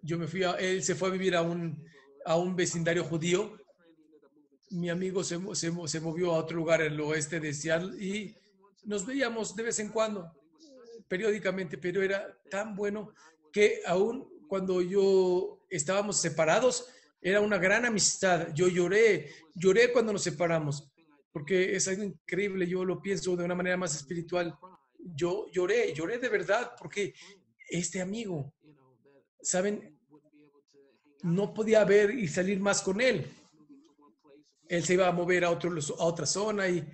yo me fui a, él se fue a vivir a un, a un vecindario judío. Mi amigo se, se, se movió a otro lugar en el oeste de Seattle y nos veíamos de vez en cuando, periódicamente, pero era tan bueno que aún cuando yo estábamos separados, era una gran amistad. Yo lloré, lloré cuando nos separamos, porque es algo increíble, yo lo pienso de una manera más espiritual. Yo lloré, lloré de verdad, porque este amigo, ¿saben? No podía ver y salir más con él. Él se iba a mover a, otro, a otra zona y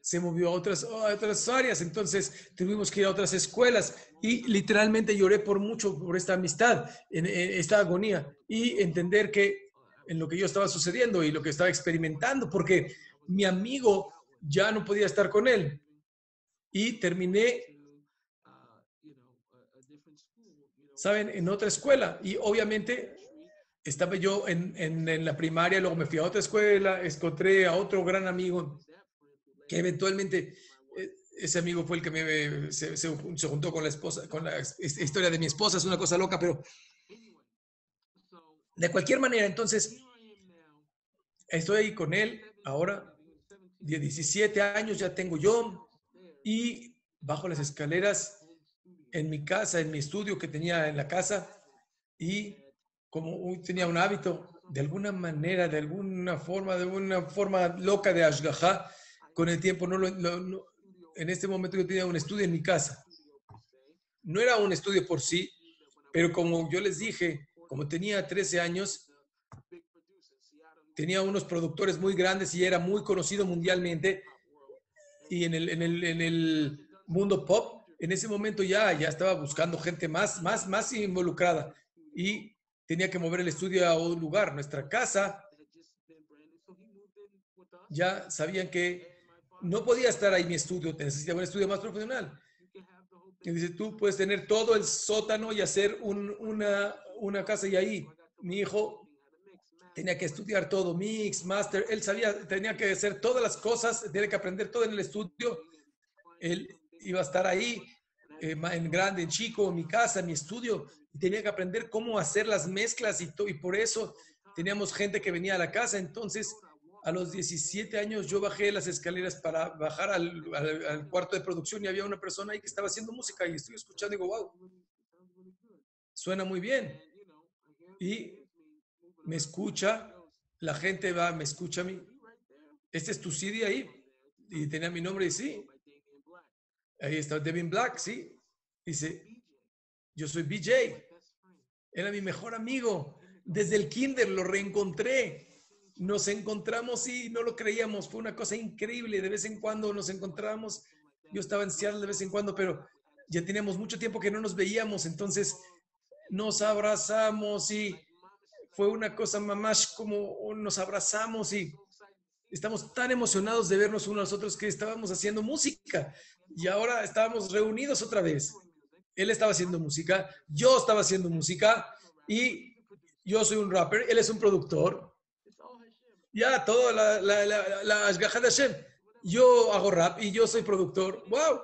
se movió a otras, a otras áreas. Entonces tuvimos que ir a otras escuelas y literalmente lloré por mucho por esta amistad, en, en esta agonía y entender que en lo que yo estaba sucediendo y lo que estaba experimentando, porque mi amigo ya no podía estar con él. Y terminé ¿saben? En otra escuela. Y obviamente estaba yo en, en- en la primaria, luego me fui a otra escuela, encontré a otro gran amigo que eventualmente eh, ese amigo fue el que me, se, se- se juntó con la esposa, con la his- historia de mi esposa, es una cosa loca, pero de cualquier manera, entonces, estoy ahí con él ahora, de 17 años ya tengo yo, y bajo las escaleras en mi casa, en mi estudio que tenía en la casa, y como tenía un hábito, de alguna manera, de alguna forma, de una forma loca de ashgaha, con el tiempo, no lo- lo- no- en este momento yo tenía un estudio en mi casa. No era un estudio por sí, pero como yo les dije, como tenía 13 años, tenía unos productores muy grandes y era muy conocido mundialmente. Y en el, en el, en el mundo pop, en ese momento ya, ya estaba buscando gente más, más, más involucrada. Y tenía que mover el estudio a un lugar. Nuestra casa, ya sabían que no podía estar ahí mi estudio, necesitaba un estudio más profesional. Y dice, tú puedes tener todo el sótano y hacer un- una, una casa y ahí. Mi hijo tenía que estudiar todo, mix, master, él sabía, tenía que hacer todas las cosas, tenía que aprender todo en el estudio. Él iba a estar ahí, eh, en grande, en chico, en mi casa, en mi estudio, y tenía que aprender cómo hacer las mezclas y, y por eso teníamos gente que venía a la casa. Entonces, a los 17 años yo bajé las escaleras para bajar al, al- al cuarto de producción y había una persona ahí que estaba haciendo música y estoy escuchando y digo, wow, suena muy bien. Y me escucha, la gente va, me escucha a mí. Este es tu CD ahí. Y tenía mi nombre y sí. Ahí está Devin Black, sí. Dice, yo soy BJ. Era mi mejor amigo. Desde el kinder lo reencontré. Nos encontramos y no lo creíamos. Fue una cosa increíble. De vez en cuando nos encontrábamos. Yo estaba en de vez en cuando, pero ya teníamos mucho tiempo que no nos veíamos. Entonces nos abrazamos y fue una cosa más como nos abrazamos y estamos tan emocionados de vernos unos a otros que estábamos haciendo música y ahora estábamos reunidos otra vez. Él estaba haciendo música, yo estaba haciendo música y yo soy un rapper, él es un productor. Ya, todo la, la, de Hashem. Yo hago rap y yo soy productor. ¡Wow!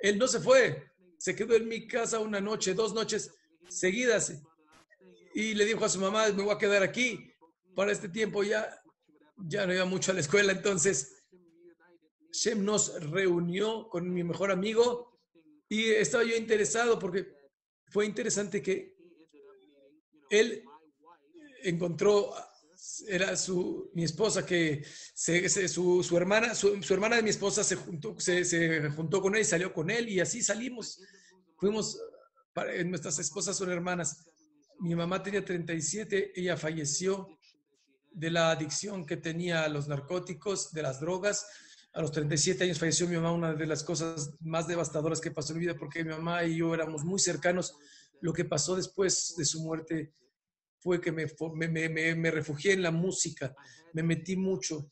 Él no se fue. Se quedó en mi casa una noche, dos noches seguidas. Y le dijo a su mamá, me voy a quedar aquí. Para este tiempo ya, ya no iba mucho a la escuela. Entonces, Shem nos reunió con mi mejor amigo y estaba yo interesado porque fue interesante que él encontró era su, mi esposa que se, se- su, su hermana, su, su hermana de mi esposa se juntó, se, se juntó con él y salió con él y así salimos. Fuimos, para- nuestras esposas son hermanas. Mi mamá tenía 37, ella falleció de la adicción que tenía a los narcóticos, de las drogas. A los 37 años falleció mi mamá, una de las cosas más devastadoras que pasó en mi vida, porque mi mamá y yo éramos muy cercanos. Lo que pasó después de su muerte fue que me, refugié en la música, me metí mucho,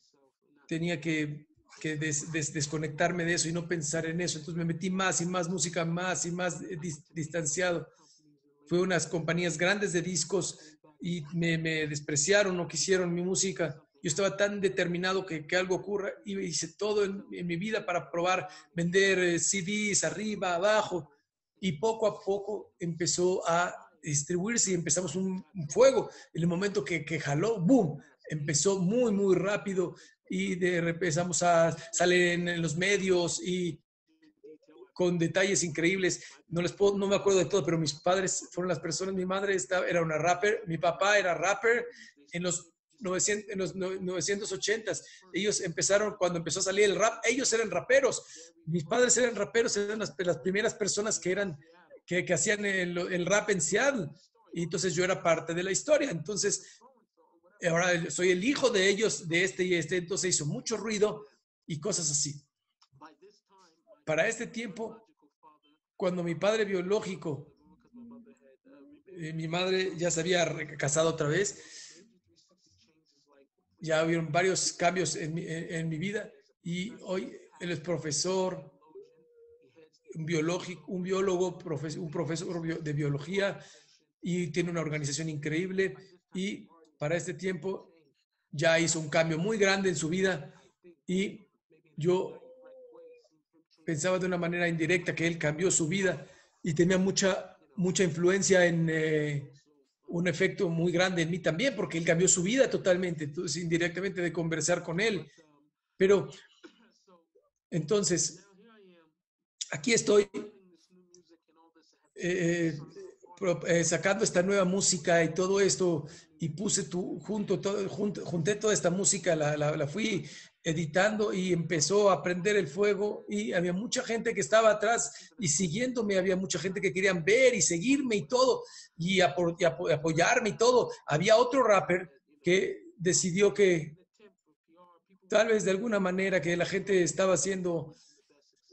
tenía que, que des- des- desconectarme de eso y no pensar en eso. Entonces me metí más y más música, más y más eh, dis- distanciado. Fue unas compañías grandes de discos y me, despreciaron, no quisieron mi música. Yo estaba tan determinado que, que algo ocurra y hice todo en, mi vida para probar vender eh, CDs arriba, abajo y poco a poco empezó a distribuirse y empezamos un, fuego. En el momento que, que jaló, ¡boom! Empezó muy, muy rápido y de empezamos a salir en los medios y con detalles increíbles. No les puedo, no me acuerdo de todo, pero mis padres fueron las personas. Mi madre estaba, era una rapper, mi papá era rapper en los 900, en los no- 980s. Ellos empezaron, cuando empezó a salir el rap, ellos eran raperos. Mis padres eran raperos, eran las, las primeras personas que eran, que, que hacían el, el rap en Seattle. Y entonces yo era parte de la historia. Entonces, ahora soy el hijo de ellos, de este y este. Entonces hizo mucho ruido y cosas así. Para este tiempo, cuando mi padre biológico, eh, mi madre ya se había casado otra vez, ya hubieron varios cambios en mi, en- en mi vida y hoy él es profesor, un, biológico, un biólogo, profes- un profesor de biología y tiene una organización increíble y para este tiempo ya hizo un cambio muy grande en su vida y yo pensaba de una manera indirecta que él cambió su vida y tenía mucha, mucha influencia en eh, un efecto muy grande en mí también, porque él cambió su vida totalmente, entonces indirectamente de conversar con él. Pero entonces, aquí estoy eh, eh, sacando esta nueva música y todo esto y puse tu, junto, todo, junto- junté toda esta música, la, la- la fui editando y empezó a prender el fuego y había mucha gente que estaba atrás y siguiéndome, había mucha gente que querían ver y seguirme y todo y, y apo- apoyarme y todo. Había otro rapper que decidió que tal vez de alguna manera que la gente estaba haciendo,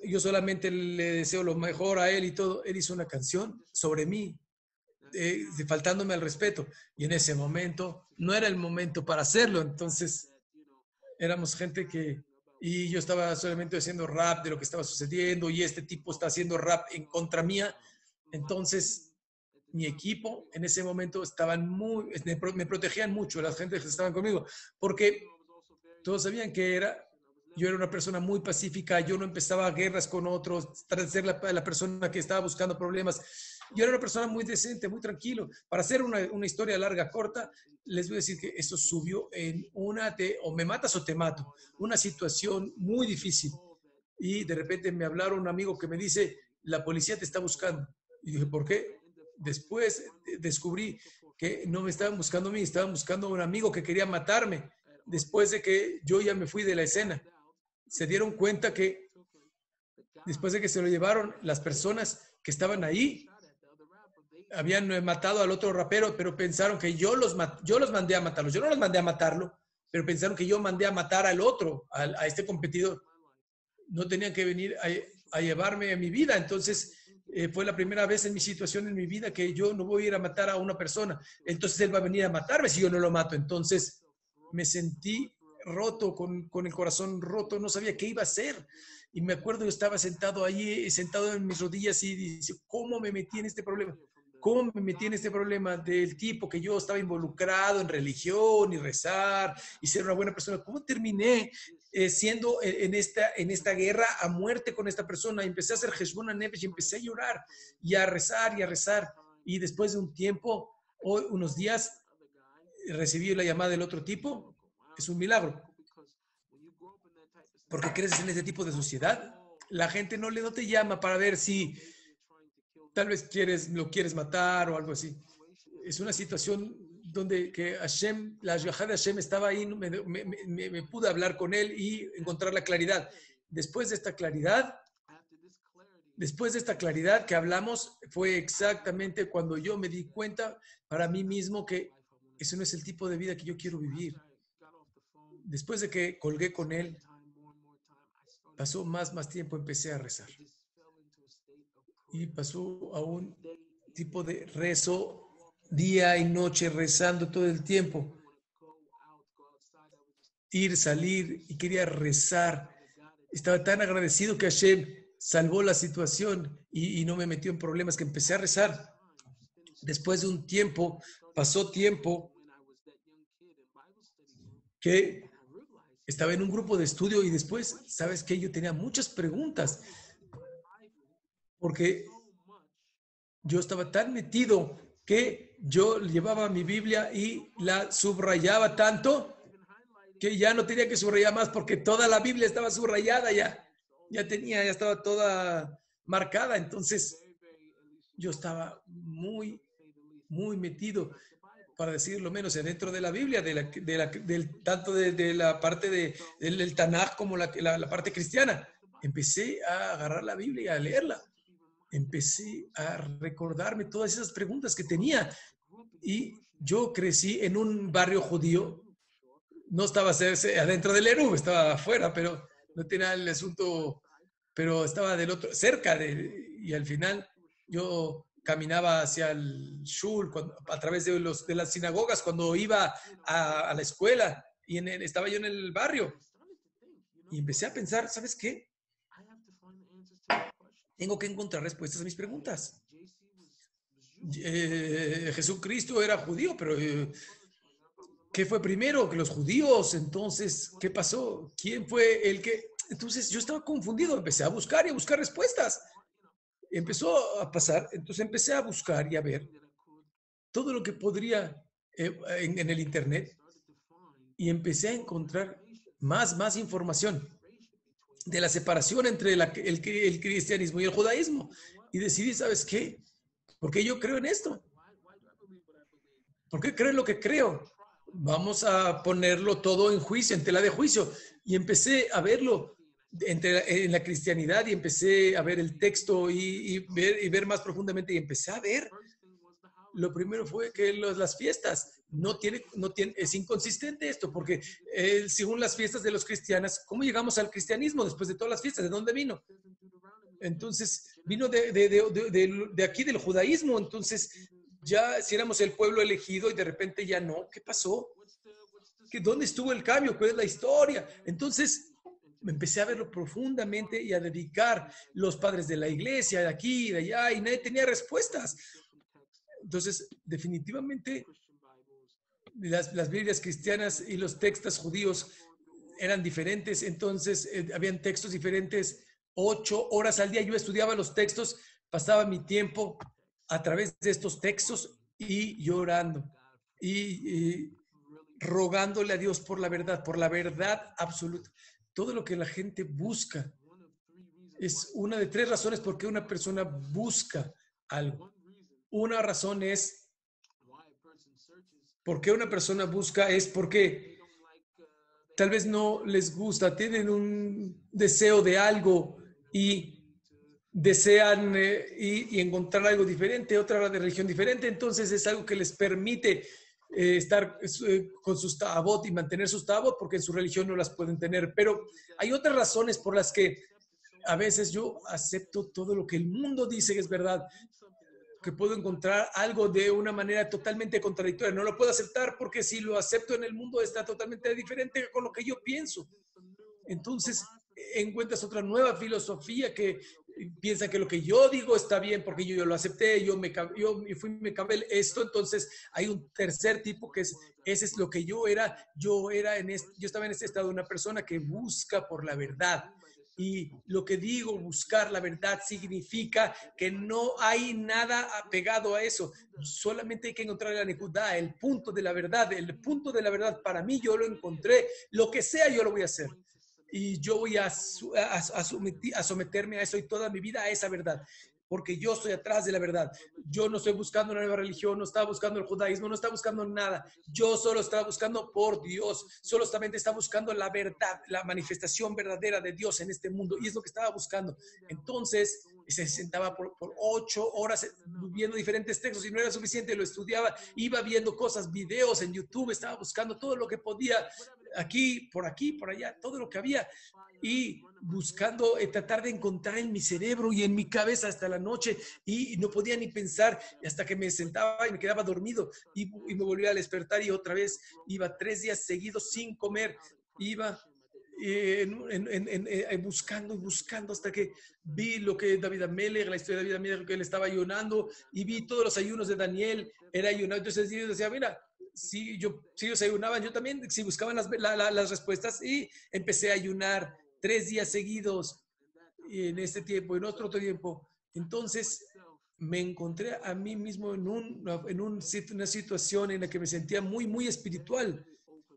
yo solamente le deseo lo mejor a él y todo, él hizo una canción sobre mí, eh, faltándome al respeto. Y en ese momento no era el momento para hacerlo, entonces éramos gente que, y yo estaba solamente haciendo rap de lo que estaba sucediendo y este tipo está haciendo rap en contra mía. Entonces, mi equipo en ese momento estaban muy, me pro- me protegían mucho, las gente que estaban conmigo, porque todos sabían que era, yo era una persona muy pacífica, yo no empezaba guerras con otros, tras ser la, la persona que estaba buscando problemas. Yo era una persona muy decente, muy tranquilo. Para hacer una, una historia larga, corta, les voy a decir que esto subió en una de, o me matas o te mato, una situación muy difícil. Y de repente me hablaron un amigo que me dice, la policía te está buscando. Y dije, ¿por qué? Después eh, descubrí que no me estaban buscando a mí, estaban buscando a un amigo que quería matarme después de que yo ya me fui de la escena. Se dieron cuenta que después de que se lo llevaron, las personas que estaban ahí habían matado al otro rapero, pero pensaron que yo los, yo los mandé a matarlos. Yo no los mandé a matarlo, pero pensaron que yo mandé a matar al otro, al- a este competidor. No tenían que venir a, a llevarme a mi vida. Entonces, eh, fue la primera vez en mi situación, en mi vida, que yo no voy a ir a matar a una persona. Entonces, él va a venir a matarme si yo no lo mato. Entonces, me sentí roto, con, con el corazón roto, no sabía qué iba a hacer. Y me acuerdo, yo estaba sentado ahí, sentado en mis rodillas y dice, ¿cómo me metí en este problema? ¿Cómo me metí en este problema del tipo que yo estaba involucrado en religión y rezar y ser una buena persona? ¿Cómo terminé eh, siendo en en esta, en esta guerra a muerte con esta persona? Y empecé a hacer Hezbollah Neves y empecé a llorar y a rezar y a rezar. Y después de un tiempo, hoy, unos días, recibí la llamada del otro tipo. Es un milagro. Porque creces en este tipo de sociedad. La gente no le no te llama para ver si tal vez quieres lo quieres matar o algo así. Es una situación donde que Hashem, la Ashgaha de Hashem estaba ahí, me- me pude hablar con él y encontrar la claridad. Después de esta claridad, después de esta claridad que hablamos, fue exactamente cuando yo me di cuenta para mí mismo que ese no es el tipo de vida que yo quiero vivir. Después de que colgué con él, pasó más, más tiempo, empecé a rezar. Y pasó a un tipo de rezo día y noche, rezando todo el tiempo. Ir, salir y quería rezar. Estaba tan agradecido que Hashem salvó la situación y, no me metió en problemas, que empecé a rezar. Después de un tiempo, pasó tiempo que estaba en un grupo de estudio y después, ¿sabes qué? Yo tenía muchas preguntas porque yo estaba tan metido que yo llevaba mi Biblia y la subrayaba tanto que ya no tenía que subrayar más porque toda la Biblia estaba subrayada ya. Ya tenía, ya estaba toda marcada. Entonces, yo estaba muy, muy metido, para decirlo menos, dentro de la Biblia, del, tanto de, la parte de, del, Tanaj como la- la parte cristiana. Empecé a agarrar la Biblia y a leerla. Empecé a recordarme todas esas preguntas que tenía. Y yo crecí en un barrio judío. No estaba adentro del Eru, estaba afuera, pero no tenía el asunto, pero estaba del otro, cerca de, y al final yo caminaba hacia el shul cuando- a través de, los, de las sinagogas cuando iba a, a la escuela y en estaba yo en el barrio y empecé a pensar, ¿sabes qué? Tengo que encontrar respuestas a mis preguntas. Eh, Jesucristo era judío, pero eh, ¿qué fue primero? Que los judíos, entonces, ¿qué pasó? ¿Quién fue el que...? Entonces yo estaba confundido, empecé a buscar y a buscar respuestas. Empezó a pasar, entonces empecé a buscar y a ver todo lo que podría eh, en, en el Internet y empecé a encontrar más, más información de la separación entre el, cristianismo y el judaísmo. Y decidí, ¿sabes qué? Porque yo creo en esto. ¿Por qué creo lo que creo? Vamos a ponerlo todo en juicio, en tela de juicio. Y empecé a verlo entre, en la cristianidad y empecé a ver el texto y ver, y ver más profundamente y empecé a ver. Lo primero fue que las fiestas no tiene, no tiene, es inconsistente esto, porque eh, según las fiestas de los cristianos, ¿cómo llegamos al cristianismo después de todas las fiestas? ¿De dónde vino? Entonces, vino de, de, de, de- aquí del judaísmo, entonces ya si éramos el pueblo elegido y de repente ya no, ¿qué pasó? ¿Qué, ¿Dónde estuvo el cambio? ¿Cuál es la historia? Entonces, me empecé a verlo profundamente y a dedicar los padres de la iglesia, de aquí de allá, y nadie tenía respuestas. Entonces, definitivamente, las, las Biblias cristianas y los textos judíos eran diferentes, entonces eh, habían textos diferentes. Ocho horas al día yo estudiaba los textos, pasaba mi tiempo a través de estos textos y llorando y, y rogándole a Dios por la verdad, por la verdad absoluta. Todo lo que la gente busca es una de tres razones por qué una persona busca algo. Una razón es por qué una persona busca es porque tal vez no les gusta, tienen un deseo de algo y desean eh, y, y encontrar algo diferente, otra de religión diferente, entonces es algo que les permite eh, estar eh, con sus tabot y mantener sus tabot porque en su religión no las pueden tener. Pero hay otras razones por las que a veces yo acepto todo lo que el mundo dice que es verdad, que puedo encontrar algo de una manera totalmente contradictoria. No lo puedo aceptar porque si lo acepto en el mundo está totalmente diferente con lo que yo pienso. Entonces encuentras otra nueva filosofía que piensa que lo que yo digo está bien porque yo, yo lo acepté, yo me yo fui me cabé esto, entonces hay un tercer tipo que es ese es lo que yo era, yo era en este, yo estaba en este estado una persona que busca por la verdad. Y lo que digo, buscar la verdad, significa que no hay nada apegado a eso. Solamente hay que encontrar la nekudá, el punto de la verdad. El punto de la verdad para mí yo lo encontré. Lo que sea yo lo voy a hacer. Y yo voy a, someterme a eso y toda mi vida a esa verdad. Porque yo estoy atrás de la verdad. Yo no estoy buscando una nueva religión, no estaba buscando el judaísmo, no estaba buscando nada. Yo solo estaba buscando por Dios, solo solamente estaba buscando la verdad, la manifestación verdadera de Dios en este mundo. Y es lo que estaba buscando. Entonces, se sentaba por, por, ocho horas viendo diferentes textos y no era suficiente, lo estudiaba, iba viendo cosas, videos en YouTube, estaba buscando todo lo que podía, aquí, por aquí, por allá, todo lo que había y buscando eh, tratar de encontrar en mi cerebro y en mi cabeza hasta la noche y, no podía ni pensar hasta que me sentaba y me quedaba dormido y, me volvía a despertar y otra vez iba tres días seguidos sin comer, iba en, en, eh, buscando y buscando hasta que vi lo que David Amelech, la historia de David Amelech, que él estaba ayunando y vi todos los ayunos de Daniel, era ayunado. Entonces yo decía, mira, si, yo, si ellos ayunaban, yo también, si buscaban las, las respuestas y empecé a ayunar tres días seguidos en este tiempo, en otro tiempo. Entonces me encontré a mí mismo en, un, en un, una situación en la que me sentía muy, muy espiritual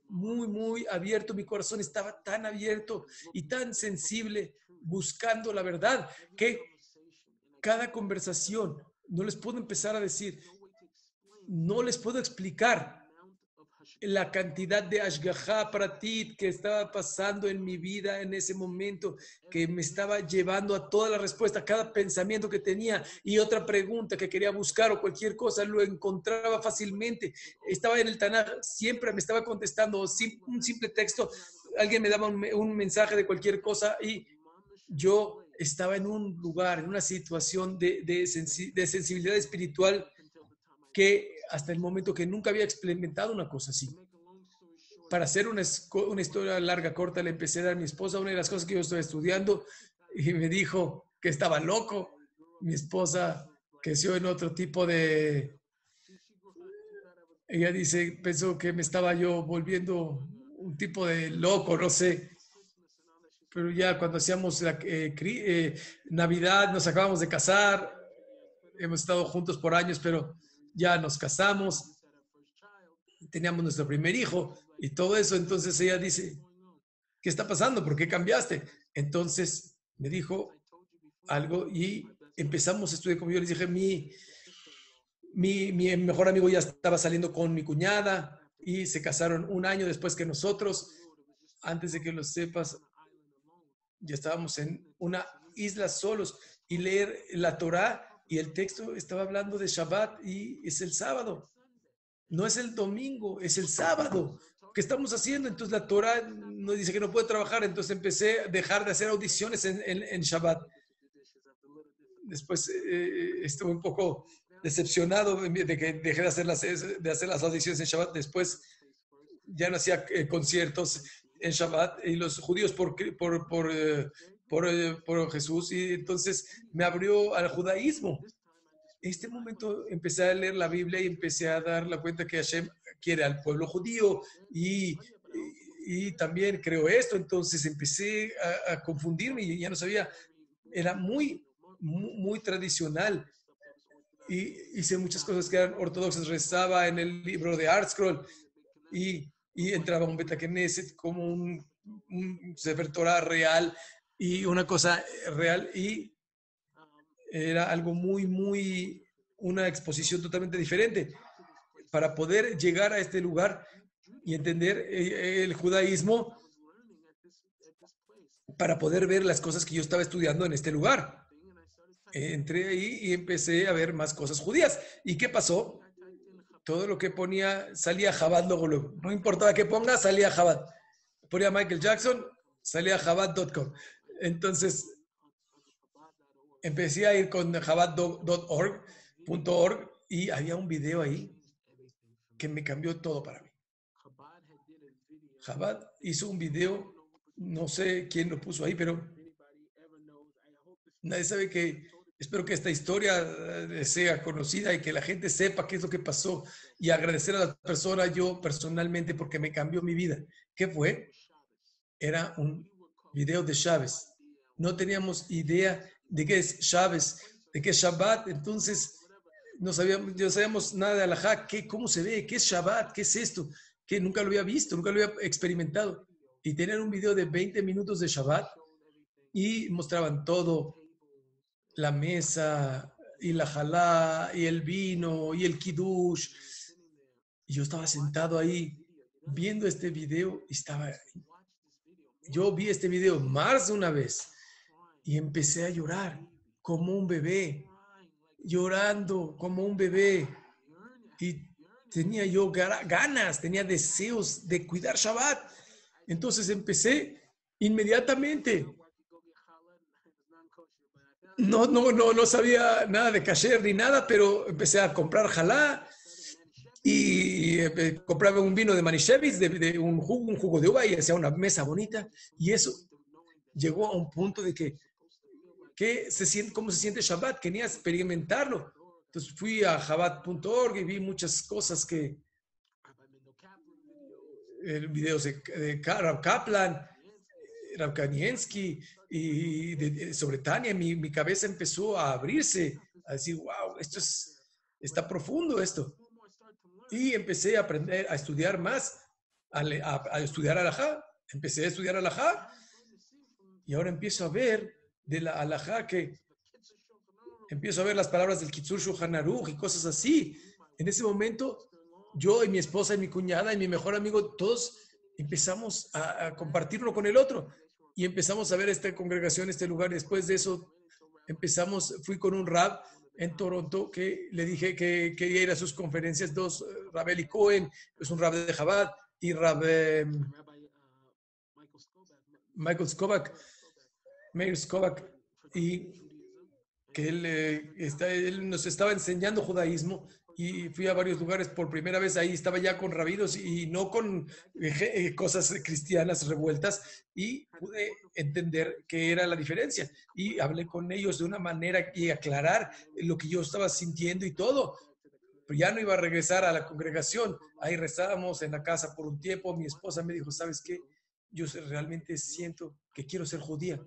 muy, muy abierto, mi corazón estaba tan abierto y tan sensible buscando la verdad que cada conversación, no les puedo empezar a decir, no les puedo explicar la cantidad de ashgaha pratit que estaba pasando en mi vida en ese momento, que me estaba llevando a toda la respuesta, cada pensamiento que tenía y otra pregunta que quería buscar o cualquier cosa, lo encontraba fácilmente. Estaba en el Tanaj, siempre me estaba contestando un simple texto, alguien me daba un, mensaje de cualquier cosa y yo estaba en un lugar, en una situación de, de sensibilidad espiritual que hasta el momento que nunca había experimentado una cosa así. Para hacer una, una, historia larga, corta, le empecé a dar a mi esposa una de las cosas que yo estoy estudiando y me dijo que estaba loco. Mi esposa creció en otro tipo de... Ella dice, pensó que me estaba yo volviendo un tipo de loco, no sé. Pero ya cuando hacíamos la eh, eh, Navidad, nos acabamos de casar, hemos estado juntos por años, pero ya nos casamos, teníamos nuestro primer hijo y todo eso. Entonces ella dice, ¿qué está pasando? ¿Por qué cambiaste? Entonces me dijo algo y empezamos a estudiar como yo les dije, mi, mi, mi mejor amigo ya estaba saliendo con mi cuñada y se casaron un año después que nosotros. Antes de que lo sepas, ya estábamos en una isla solos y leer la Torah y el texto estaba hablando de Shabbat y es el sábado. No es el domingo, es el sábado. ¿Qué estamos haciendo? Entonces la Torah nos dice que no puede trabajar, entonces empecé a dejar de hacer audiciones en, en, Shabbat. Después eh, estuve un poco decepcionado de que dejé de hacer las, de hacer las audiciones en Shabbat. Después ya no hacía eh, conciertos en Shabbat y los judíos por, por, por eh, por, eh, por Jesús y entonces me abrió al judaísmo. En este momento empecé a leer la Biblia y empecé a dar la cuenta que Hashem quiere al pueblo judío y, y, también creo esto. Entonces empecé a, confundirme y ya no sabía. Era muy, muy, tradicional y hice muchas cosas que eran ortodoxas. Rezaba en el libro de Art Scroll y, y entraba un Beta como un, un Sefer Torah real y una cosa real y era algo muy, muy, una exposición totalmente diferente. Para poder llegar a este lugar y entender eh, el judaísmo, para poder ver las cosas que yo estaba estudiando en este lugar. Entré ahí y empecé a ver más cosas judías. ¿Y qué pasó? Todo lo que ponía salía Jabad luego, luego. No importaba qué ponga, salía Jabad. Ponía Michael Jackson, salía Jabad.com. Entonces, empecé a ir con jabad.org y había un video ahí que me cambió todo para mí. Jabad hizo un video, no sé quién lo puso ahí, pero nadie sabe que, espero que esta historia eh, sea conocida y que la gente sepa qué es lo que pasó y agradecer a la persona yo personalmente porque me cambió mi vida. ¿Qué fue? Era un video de Chávez. No teníamos idea de qué es Chávez, de qué es Shabbat. Entonces, no sabíamos, no sabíamos nada de Alajá, qué, cómo se ve, qué es Shabbat, qué es esto, que nunca lo había visto, nunca lo había experimentado. Y tenían un video de 20 minutos de Shabbat y mostraban todo, la mesa y la jalá y el vino y el kiddush. Y yo estaba sentado ahí viendo este video y estaba... Yo vi este video más de una vez y empecé a llorar como un bebé, llorando como un bebé. Y tenía yo ga- ganas, tenía deseos de cuidar Shabbat. Entonces empecé inmediatamente. No, no, no, no sabía nada de kasher ni nada, pero empecé a comprar jalá y eh, compraba un vino de Manischewitz, de, de un, jugo, un jugo de uva y hacía una mesa bonita. Y eso llegó a un punto de que, que se siente, ¿cómo se siente Shabbat? Quería experimentarlo. Entonces fui a Shabbat.org y vi muchas cosas que, videos de, de Kaplan, Rav Kaniensky y de- de- sobre Tania, mi, mi cabeza empezó a abrirse, a decir, wow, esto es, está profundo esto. Y empecé a aprender, a estudiar más, a, estudiar alajá. Empecé a estudiar alajá y ahora empiezo a ver de la alajá que empiezo a ver las palabras del Kitsur Shulchan Aruch y cosas así. En ese momento, yo y mi esposa y mi cuñada y mi mejor amigo, todos empezamos a, a compartir uno con el otro y empezamos a ver esta congregación, este lugar. Después de eso, empezamos, fui con un rab en Toronto que le dije que quería ir a sus conferencias, dos, eh, Rab Eli Cohen, es un rab de Chabad, y Rab eh, Michael Skovak, Meir Skovak, y que él, eh, está, él nos estaba enseñando judaísmo y fui a varios lugares por primera vez ahí, estaba ya con rabinos y no con eh, eh, cosas cristianas revueltas y pude entender qué era la diferencia y hablé con ellos de una manera y aclarar lo que yo estaba sintiendo y todo. Pero ya no iba a regresar a la congregación, ahí rezábamos en la casa por un tiempo, mi esposa me dijo, ¿sabes qué? Yo realmente siento que quiero ser judía,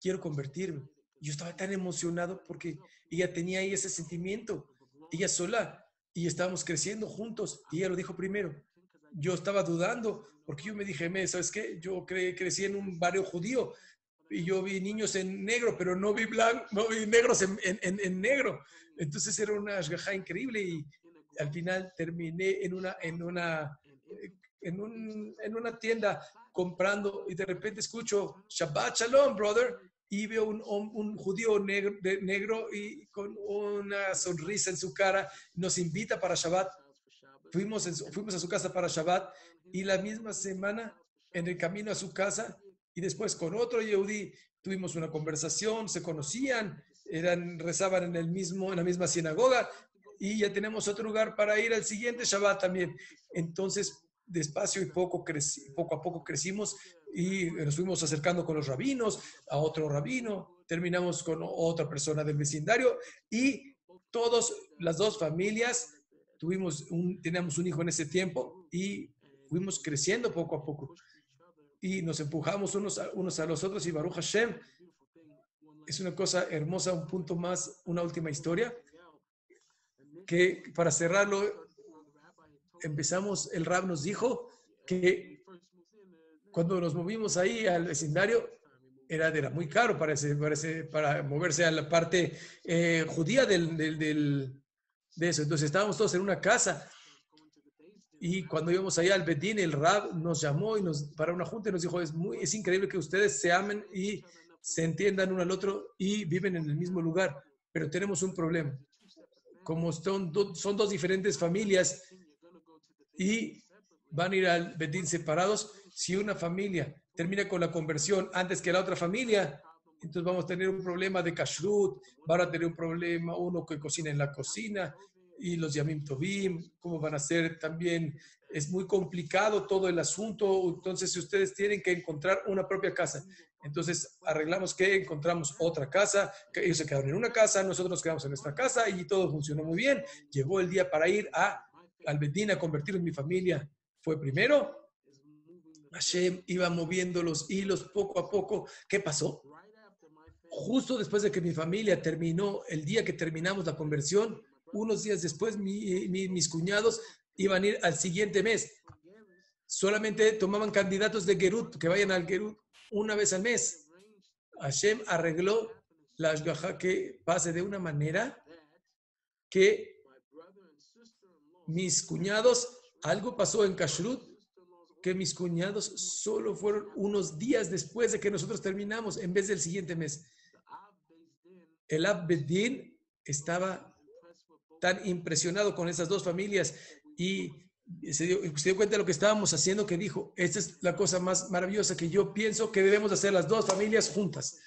quiero convertirme. Yo estaba tan emocionado porque ella tenía ahí ese sentimiento, ella sola, y estábamos creciendo juntos, y ella lo dijo primero. Yo estaba dudando, porque yo me dije, "Me, ¿sabes qué? Yo cre- crecí en un barrio judío, y yo vi niños en negro, pero no vi, blanco, no vi negros en, en- en- negro. Entonces era una ashgaha increíble, y al final terminé en una, en una, en un- en una tienda comprando, y de repente escucho, Shabbat Shalom, brother, y veo un, hom- un judío negro, de- negro y con una sonrisa en su cara, nos invita para Shabbat. Fuimos, en su- fuimos a su casa para Shabbat y la misma semana en el camino a su casa y después con otro Yehudi tuvimos una conversación, se conocían, eran, rezaban en, el mismo, en la misma sinagoga y ya tenemos otro lugar para ir al siguiente Shabbat también. Entonces, despacio y poco, creci- poco a poco crecimos y nos fuimos acercando con los rabinos, a otro rabino, terminamos con otra persona del vecindario y todos, las dos familias, tuvimos un, teníamos un hijo en ese tiempo y fuimos creciendo poco a poco. Y nos empujamos unos a, unos a los otros y Baruch Hashem es una cosa hermosa, un punto más, una última historia que para cerrarlo empezamos, el Rab nos dijo que cuando nos movimos ahí al vecindario, era, era muy caro para, ese- para, ese- para moverse a la parte eh, judía del, del- del- de eso. Entonces estábamos todos en una casa y cuando íbamos allá al Bedín, el Rab nos llamó y nos, para una junta y nos dijo, es, muy, es increíble que ustedes se amen y se entiendan uno al otro y viven en el mismo lugar, pero tenemos un problema. Como son, do- son dos diferentes familias y van a ir al Bedín separados, si una familia termina con la conversión antes que la otra familia, entonces vamos a tener un problema de kashrut, van a tener un problema uno que cocina en la cocina y los yamim tovim, cómo van a ser también, es muy complicado todo el asunto, entonces si ustedes tienen que encontrar una propia casa, entonces arreglamos que encontramos otra casa, que ellos se quedaron en una casa, nosotros nos quedamos en nuestra casa y todo funcionó muy bien, llegó el día para ir a al Bedín a convertir en mi familia, fue primero, Hashem iba moviendo los hilos poco a poco. ¿Qué pasó? Justo después de que mi familia terminó, el día que terminamos la conversión, unos días después mi- mi- mis cuñados iban a ir al siguiente mes. Solamente tomaban candidatos de Gerut, que vayan al Gerut una vez al mes. Hashem arregló la ashgaha que pase de una manera que mis cuñados, algo pasó en Kashrut, que mis cuñados solo fueron unos días después de que nosotros terminamos, en vez del siguiente mes. El Abbedin estaba tan impresionado con esas dos familias y se dio, se dio cuenta de lo que estábamos haciendo, que dijo, esta es la cosa más maravillosa que yo pienso que debemos hacer las dos familias juntas.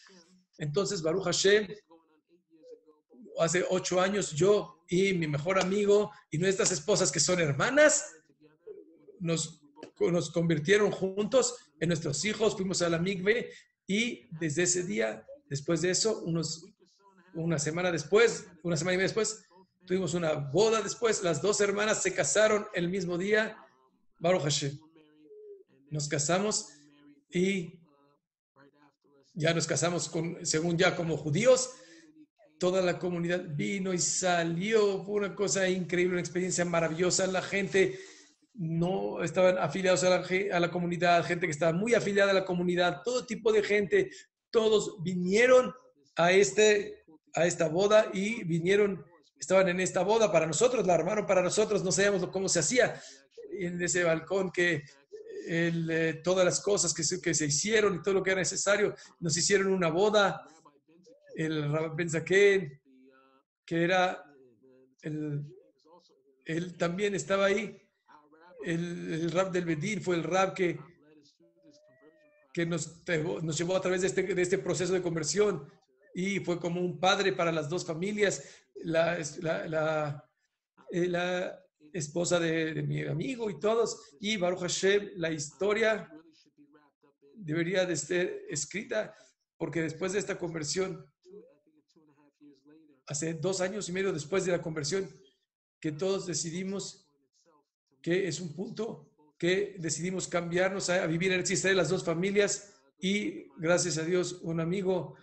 Entonces, Baruch Hashem, hace ocho años, yo y mi mejor amigo y nuestras esposas que son hermanas, nos, nos convirtieron juntos en nuestros hijos, fuimos a la migbe y desde ese día, después de eso, unos, una semana después, una semana y media después, tuvimos una boda después, las dos hermanas se casaron el mismo día, Baruch Hashem. Nos casamos y ya nos casamos con, según ya como judíos, toda la comunidad vino y salió, fue una cosa increíble, una experiencia maravillosa, la gente no estaban afiliados a la, a la comunidad, gente que estaba muy afiliada a la comunidad, todo tipo de gente, todos vinieron a, este, a esta boda y vinieron, estaban en esta boda para nosotros, la armaron para nosotros, no sabíamos cómo se hacía en ese balcón que el, eh, todas las cosas que que se hicieron y todo lo que era necesario. Nos hicieron una boda. El Rabbi Ben Zaken, que era, el, él también estaba ahí. El, el Rab del Bedín fue el Rab que, que nos, nos llevó a través de este, de este proceso de conversión y fue como un padre para las dos familias. La, la, la, eh, la esposa de, de mi amigo y todos. Y Baruch Hashem, la historia debería de ser escrita porque después de esta conversión, hace dos años y medio después de la conversión, que todos decidimos que es un punto que decidimos cambiarnos a, vivir en Israel las dos familias y gracias a Dios un amigo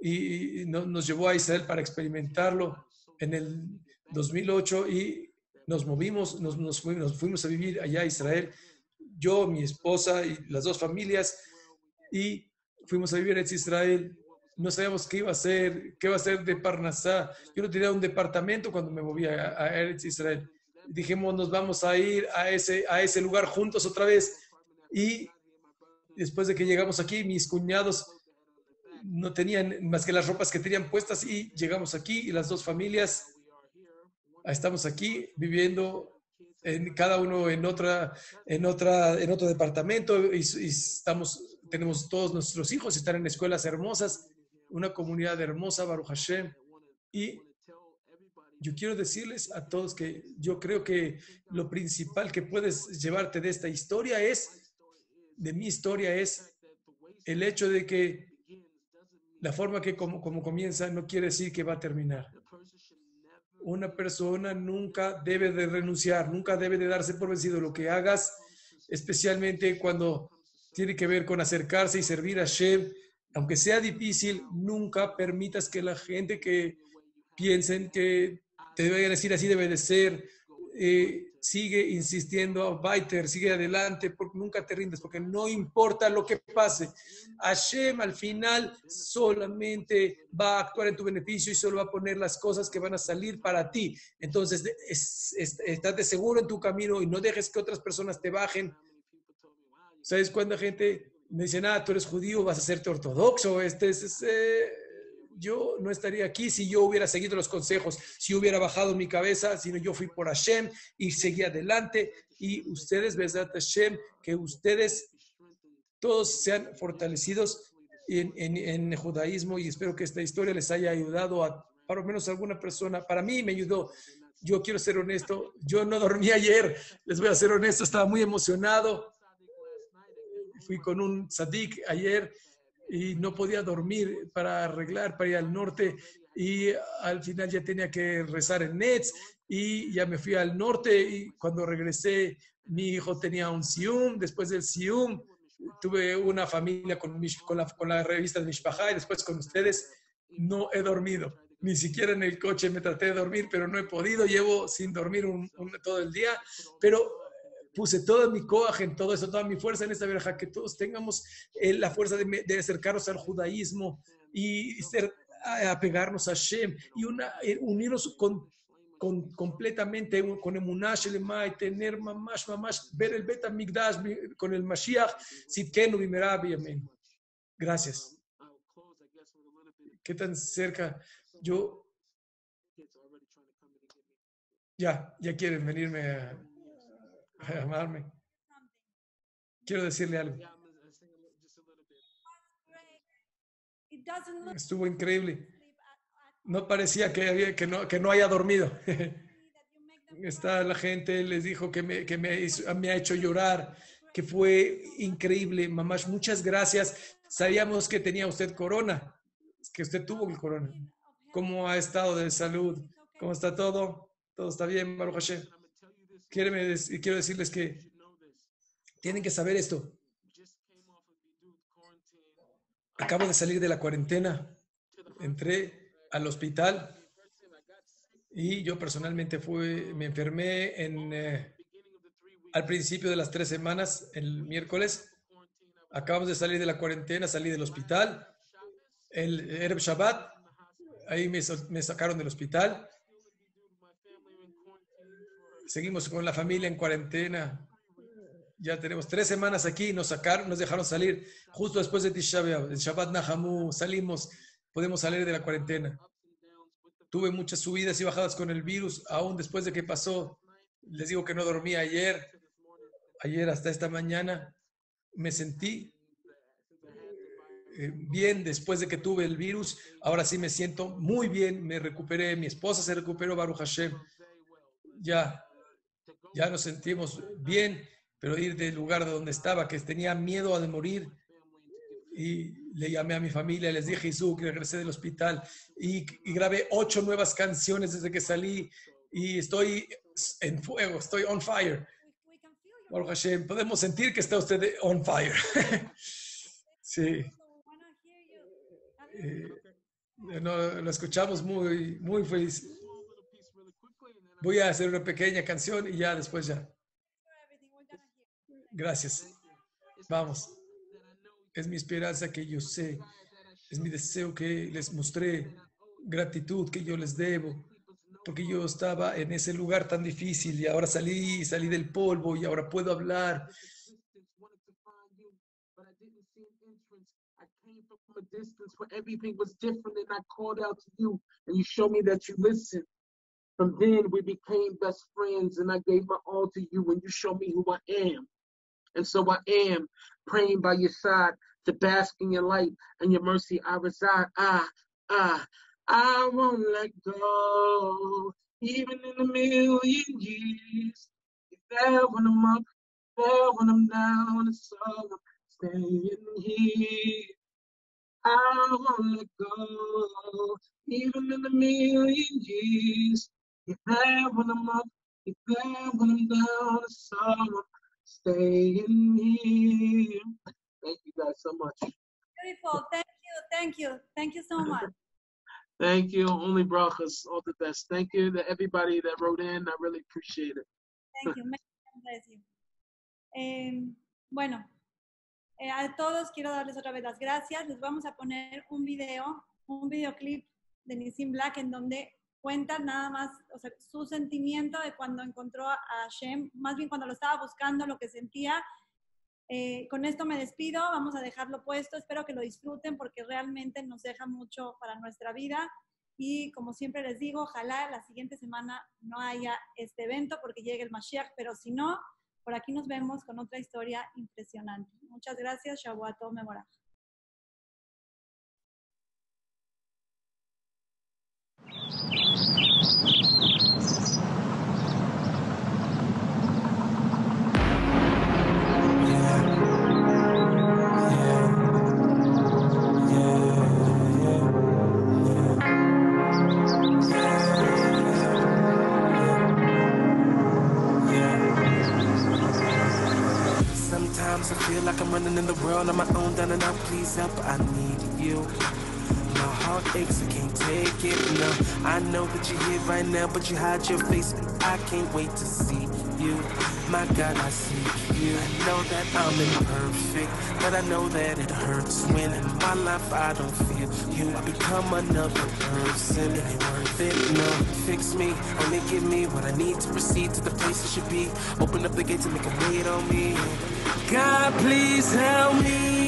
y, y no- nos llevó a Israel para experimentarlo en el 2008 y nos movimos, nos, nos fuimos, nos fuimos a vivir allá a Israel, yo, mi esposa y las dos familias, y fuimos a vivir en Israel. No sabíamos qué iba a hacer, qué iba a hacer de Parnasá. Yo no tenía un departamento cuando me moví a, a Eretz Israel. Dijimos, nos vamos a ir a ese, a ese lugar juntos otra vez. Y después de que llegamos aquí, mis cuñados no tenían más que las ropas que tenían puestas y llegamos aquí y las dos familias estamos aquí viviendo en cada uno en otra en otra en otro departamento y, y estamos tenemos todos nuestros hijos están en escuelas hermosas una comunidad hermosa Baruch Hashem y yo quiero decirles a todos que yo creo que lo principal que puedes llevarte de esta historia es de mi historia es el hecho de que la forma que como, como comienza no quiere decir que va a terminar. Una persona nunca debe de renunciar, nunca debe de darse por vencido lo que hagas, especialmente cuando tiene que ver con acercarse y servir a Shem. Aunque sea difícil, nunca permitas que la gente que piensen que te a decir así debe de ser, eh, sigue insistiendo, Baiter, sigue adelante, porque nunca te rindes, porque no importa lo que pase. Hashem al final solamente va a actuar en tu beneficio y solo va a poner las cosas que van a salir para ti. Entonces, es, es- estate seguro en tu camino y no dejes que otras personas te bajen. ¿Sabes cuánta gente me dice, ah, tú eres judío, vas a hacerte ortodoxo? Este es, es, eh, yo no estaría aquí si yo hubiera seguido los consejos, si hubiera bajado mi cabeza, sino yo fui por Hashem y seguí adelante. Y ustedes, Besat Hashem, que ustedes todos sean fortalecidos en, en, judaísmo y espero que esta historia les haya ayudado a, por lo menos alguna persona. Para mí me ayudó. Yo quiero ser honesto, yo no dormí ayer, les voy a ser honesto, estaba muy emocionado. Fui con un sadik ayer y no podía dormir para arreglar, para ir al norte y al final ya tenía que rezar en Nets y ya me fui al norte y cuando regresé mi hijo tenía un Sium, después del Sium tuve una familia con, con, la, con la revista de Mishpajá y después con ustedes no he dormido. Ni siquiera en el coche me traté de dormir, pero no he podido. Llevo sin dormir un- un- todo el día, pero puse todo mi coaje en todo eso, toda mi fuerza en esta verja, que todos tengamos eh, la fuerza de, de acercarnos al judaísmo y ser apegarnos a Hashem y una, eh, unirnos con, con, completamente con Emuná Shelema y tener mamash, mamash, ver el Bet Migdash con el Mashiach, Sitkenu Bimera Amén. Gracias. ¿Qué tan cerca? Yo, ya, ya quieren venirme a, a llamarme. Quiero decirle algo. Look Estuvo increíble. No parecía que, había- que, no, que no haya dormido. Está la gente, les dijo que me, que me, hizo- me ha hecho llorar, que fue increíble. Mamás, muchas gracias. Sabíamos que tenía usted corona, que usted tuvo el corona. ¿Cómo ha estado de salud? ¿Cómo está todo? ¿Todo está bien, Baruch Hashem? Quiero, decirles que tienen que saber esto. Acabo de salir de la cuarentena. Entré al hospital y yo personalmente fui, me enfermé en, eh, al principio de las tres semanas, el miércoles. Acabamos de salir de la cuarentena, salí del hospital. El Ereb Shabbat, ahí me, me sacaron del hospital. Seguimos con la familia en cuarentena. Ya tenemos tres semanas aquí, nos sacaron, nos dejaron salir justo después de Tisha el Shabbat Nahamu, salimos, podemos salir de la cuarentena. Tuve muchas subidas y bajadas con el virus, aún después de que pasó. Les digo que no dormí ayer, ayer hasta esta mañana. Me sentí eh, bien después de que tuve el virus. Ahora sí me siento muy bien, me recuperé, mi esposa se recuperó, Baruch Hashem. Ya, ya nos sentimos bien, pero ir del lugar de donde estaba, que tenía miedo a de morir, y le llamé a mi familia, les dije, Jesús, que regresé del hospital y, y grabé ocho nuevas canciones desde que salí y estoy en fuego, estoy on fire. Baruch Hashem, podemos sentir que está usted on fire. sí, eh, no, lo escuchamos muy, muy feliz. Voy a hacer una pequeña canción y ya después ya. Gracias. Vamos. Es mi esperanza que yo sé. Es mi deseo que les mostré gratitud que yo les debo. Porque yo estaba en ese lugar tan difícil y ahora salí, salí del polvo y ahora puedo hablar. From then, we became best friends, and I gave my all to you, and you showed me who I am. And so I am praying by your side to bask in your light and your mercy. I reside. I, I, I won't let go, even in a million years. You're there when I'm up, there when I'm down, and so I'm staying here. I won't let go, even in a million years. When I'm up, when I'm down, I'm staying here. Thank you guys so much. Beautiful. Thank you. Thank you. Thank you so much. Thank you. Only brachas, all the best. Thank you to everybody that wrote in. I really appreciate it. Thank you. Bless you. Eh, bueno, eh, a todos quiero darles otra vez las gracias. Les vamos a poner un video, un videoclip de Nissim Black en donde cuenta nada más o sea, su sentimiento de cuando encontró a Hashem, más bien cuando lo estaba buscando, lo que sentía. Eh, con esto me despido, vamos a dejarlo puesto, espero que lo disfruten porque realmente nos deja mucho para nuestra vida y como siempre les digo, ojalá la siguiente semana no haya este evento porque llegue el Mashiach, pero si no, por aquí nos vemos con otra historia impresionante. Muchas gracias, Shavuot Memorah. And out. Please help, I need you. My heart aches, I can't take it. No, I know that you're here right now, but you hide your face, and I can't wait to see you. My God, I see you. I know that I'm imperfect, but I know that it hurts when in my life I don't feel you. I become another person. It ain't worth it, no. Fix me, only give me what I need to proceed to the place I should be. Open up the gates and make a wait on me. God, please help me.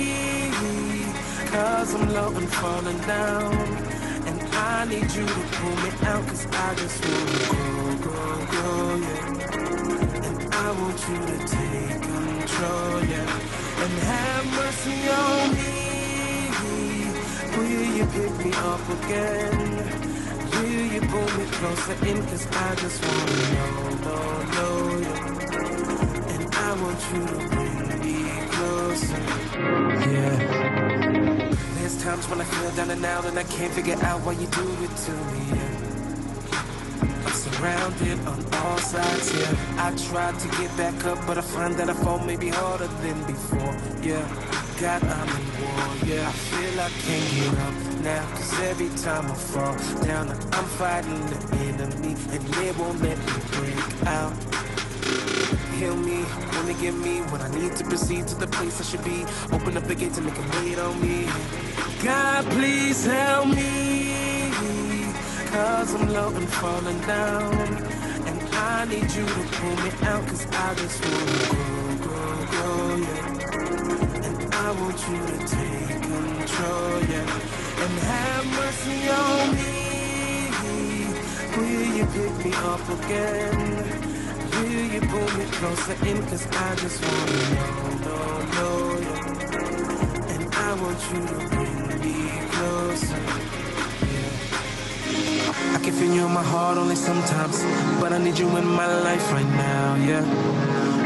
Cause I'm low and falling down. And I need you to pull me out. Cause I just wanna go, grow, grow, yeah. And I want you to take control, yeah. And have mercy on me. Will you pick me up again? Will you pull me closer in? Cause I just wanna know, know, know, yeah. And I want you to bring me closer, yeah. There's times when I feel down and out and I can't figure out why you do it to me. Yeah. I'm surrounded on all sides, yeah. I tried to get back up, but I find that I fall maybe harder than before, yeah. God, I'm in war, yeah. I feel I can't get up now, cause every time I fall down, I'm fighting the enemy, and they won't let me break out heal me, wanna give me what I need to proceed to the place I should be. Open up the gate to make a wait on me. God, please help me. Cause I'm low and falling down. And I need you to pull me out, cause I just wanna grow, grow, grow, yeah. And I want you to take control, yeah. And have mercy on me. Will you pick me up again? Will you pull me closer in? Cause I just wanna know, know, know, yeah. And I want you to bring. I can feel you in my heart only sometimes, but I need you in my life right now, yeah.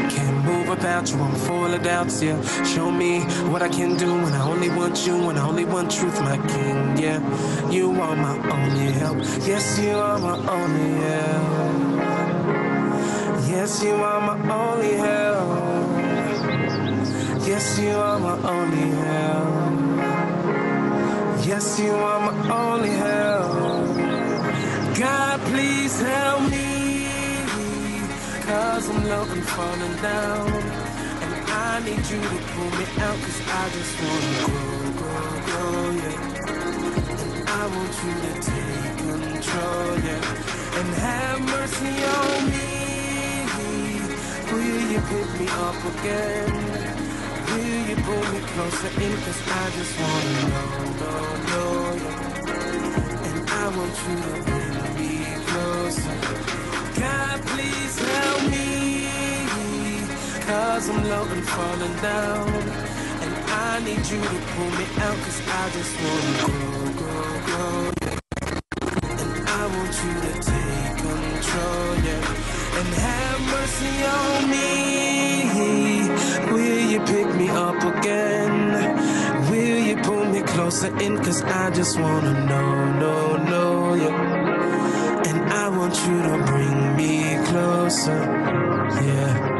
Can't move without you, I'm full of doubts, yeah. Show me what I can do when I only want you, when I only want truth, my king, yeah. You are my only help, yes, you are my only help. Yes, you are my only help. Yes, you are my only help. Yes, you are my only help. God, please help me. Cause I'm low and falling down. And I need you to pull me out. Cause I just wanna grow, grow, grow, yeah. And I want you to take control, yeah. And have mercy on me. Will you pick me up again? You pull me closer in? Cause I just wanna know, know, know yeah. And I want you to bring me closer. God, please help me. Cause I'm low and falling down. And I need you to pull me out. Cause I just wanna grow, grow, grow. And I want you to take control, yeah. And have mercy on me. In? Cause I just wanna know, know, know, yeah. And I want you to bring me closer, yeah.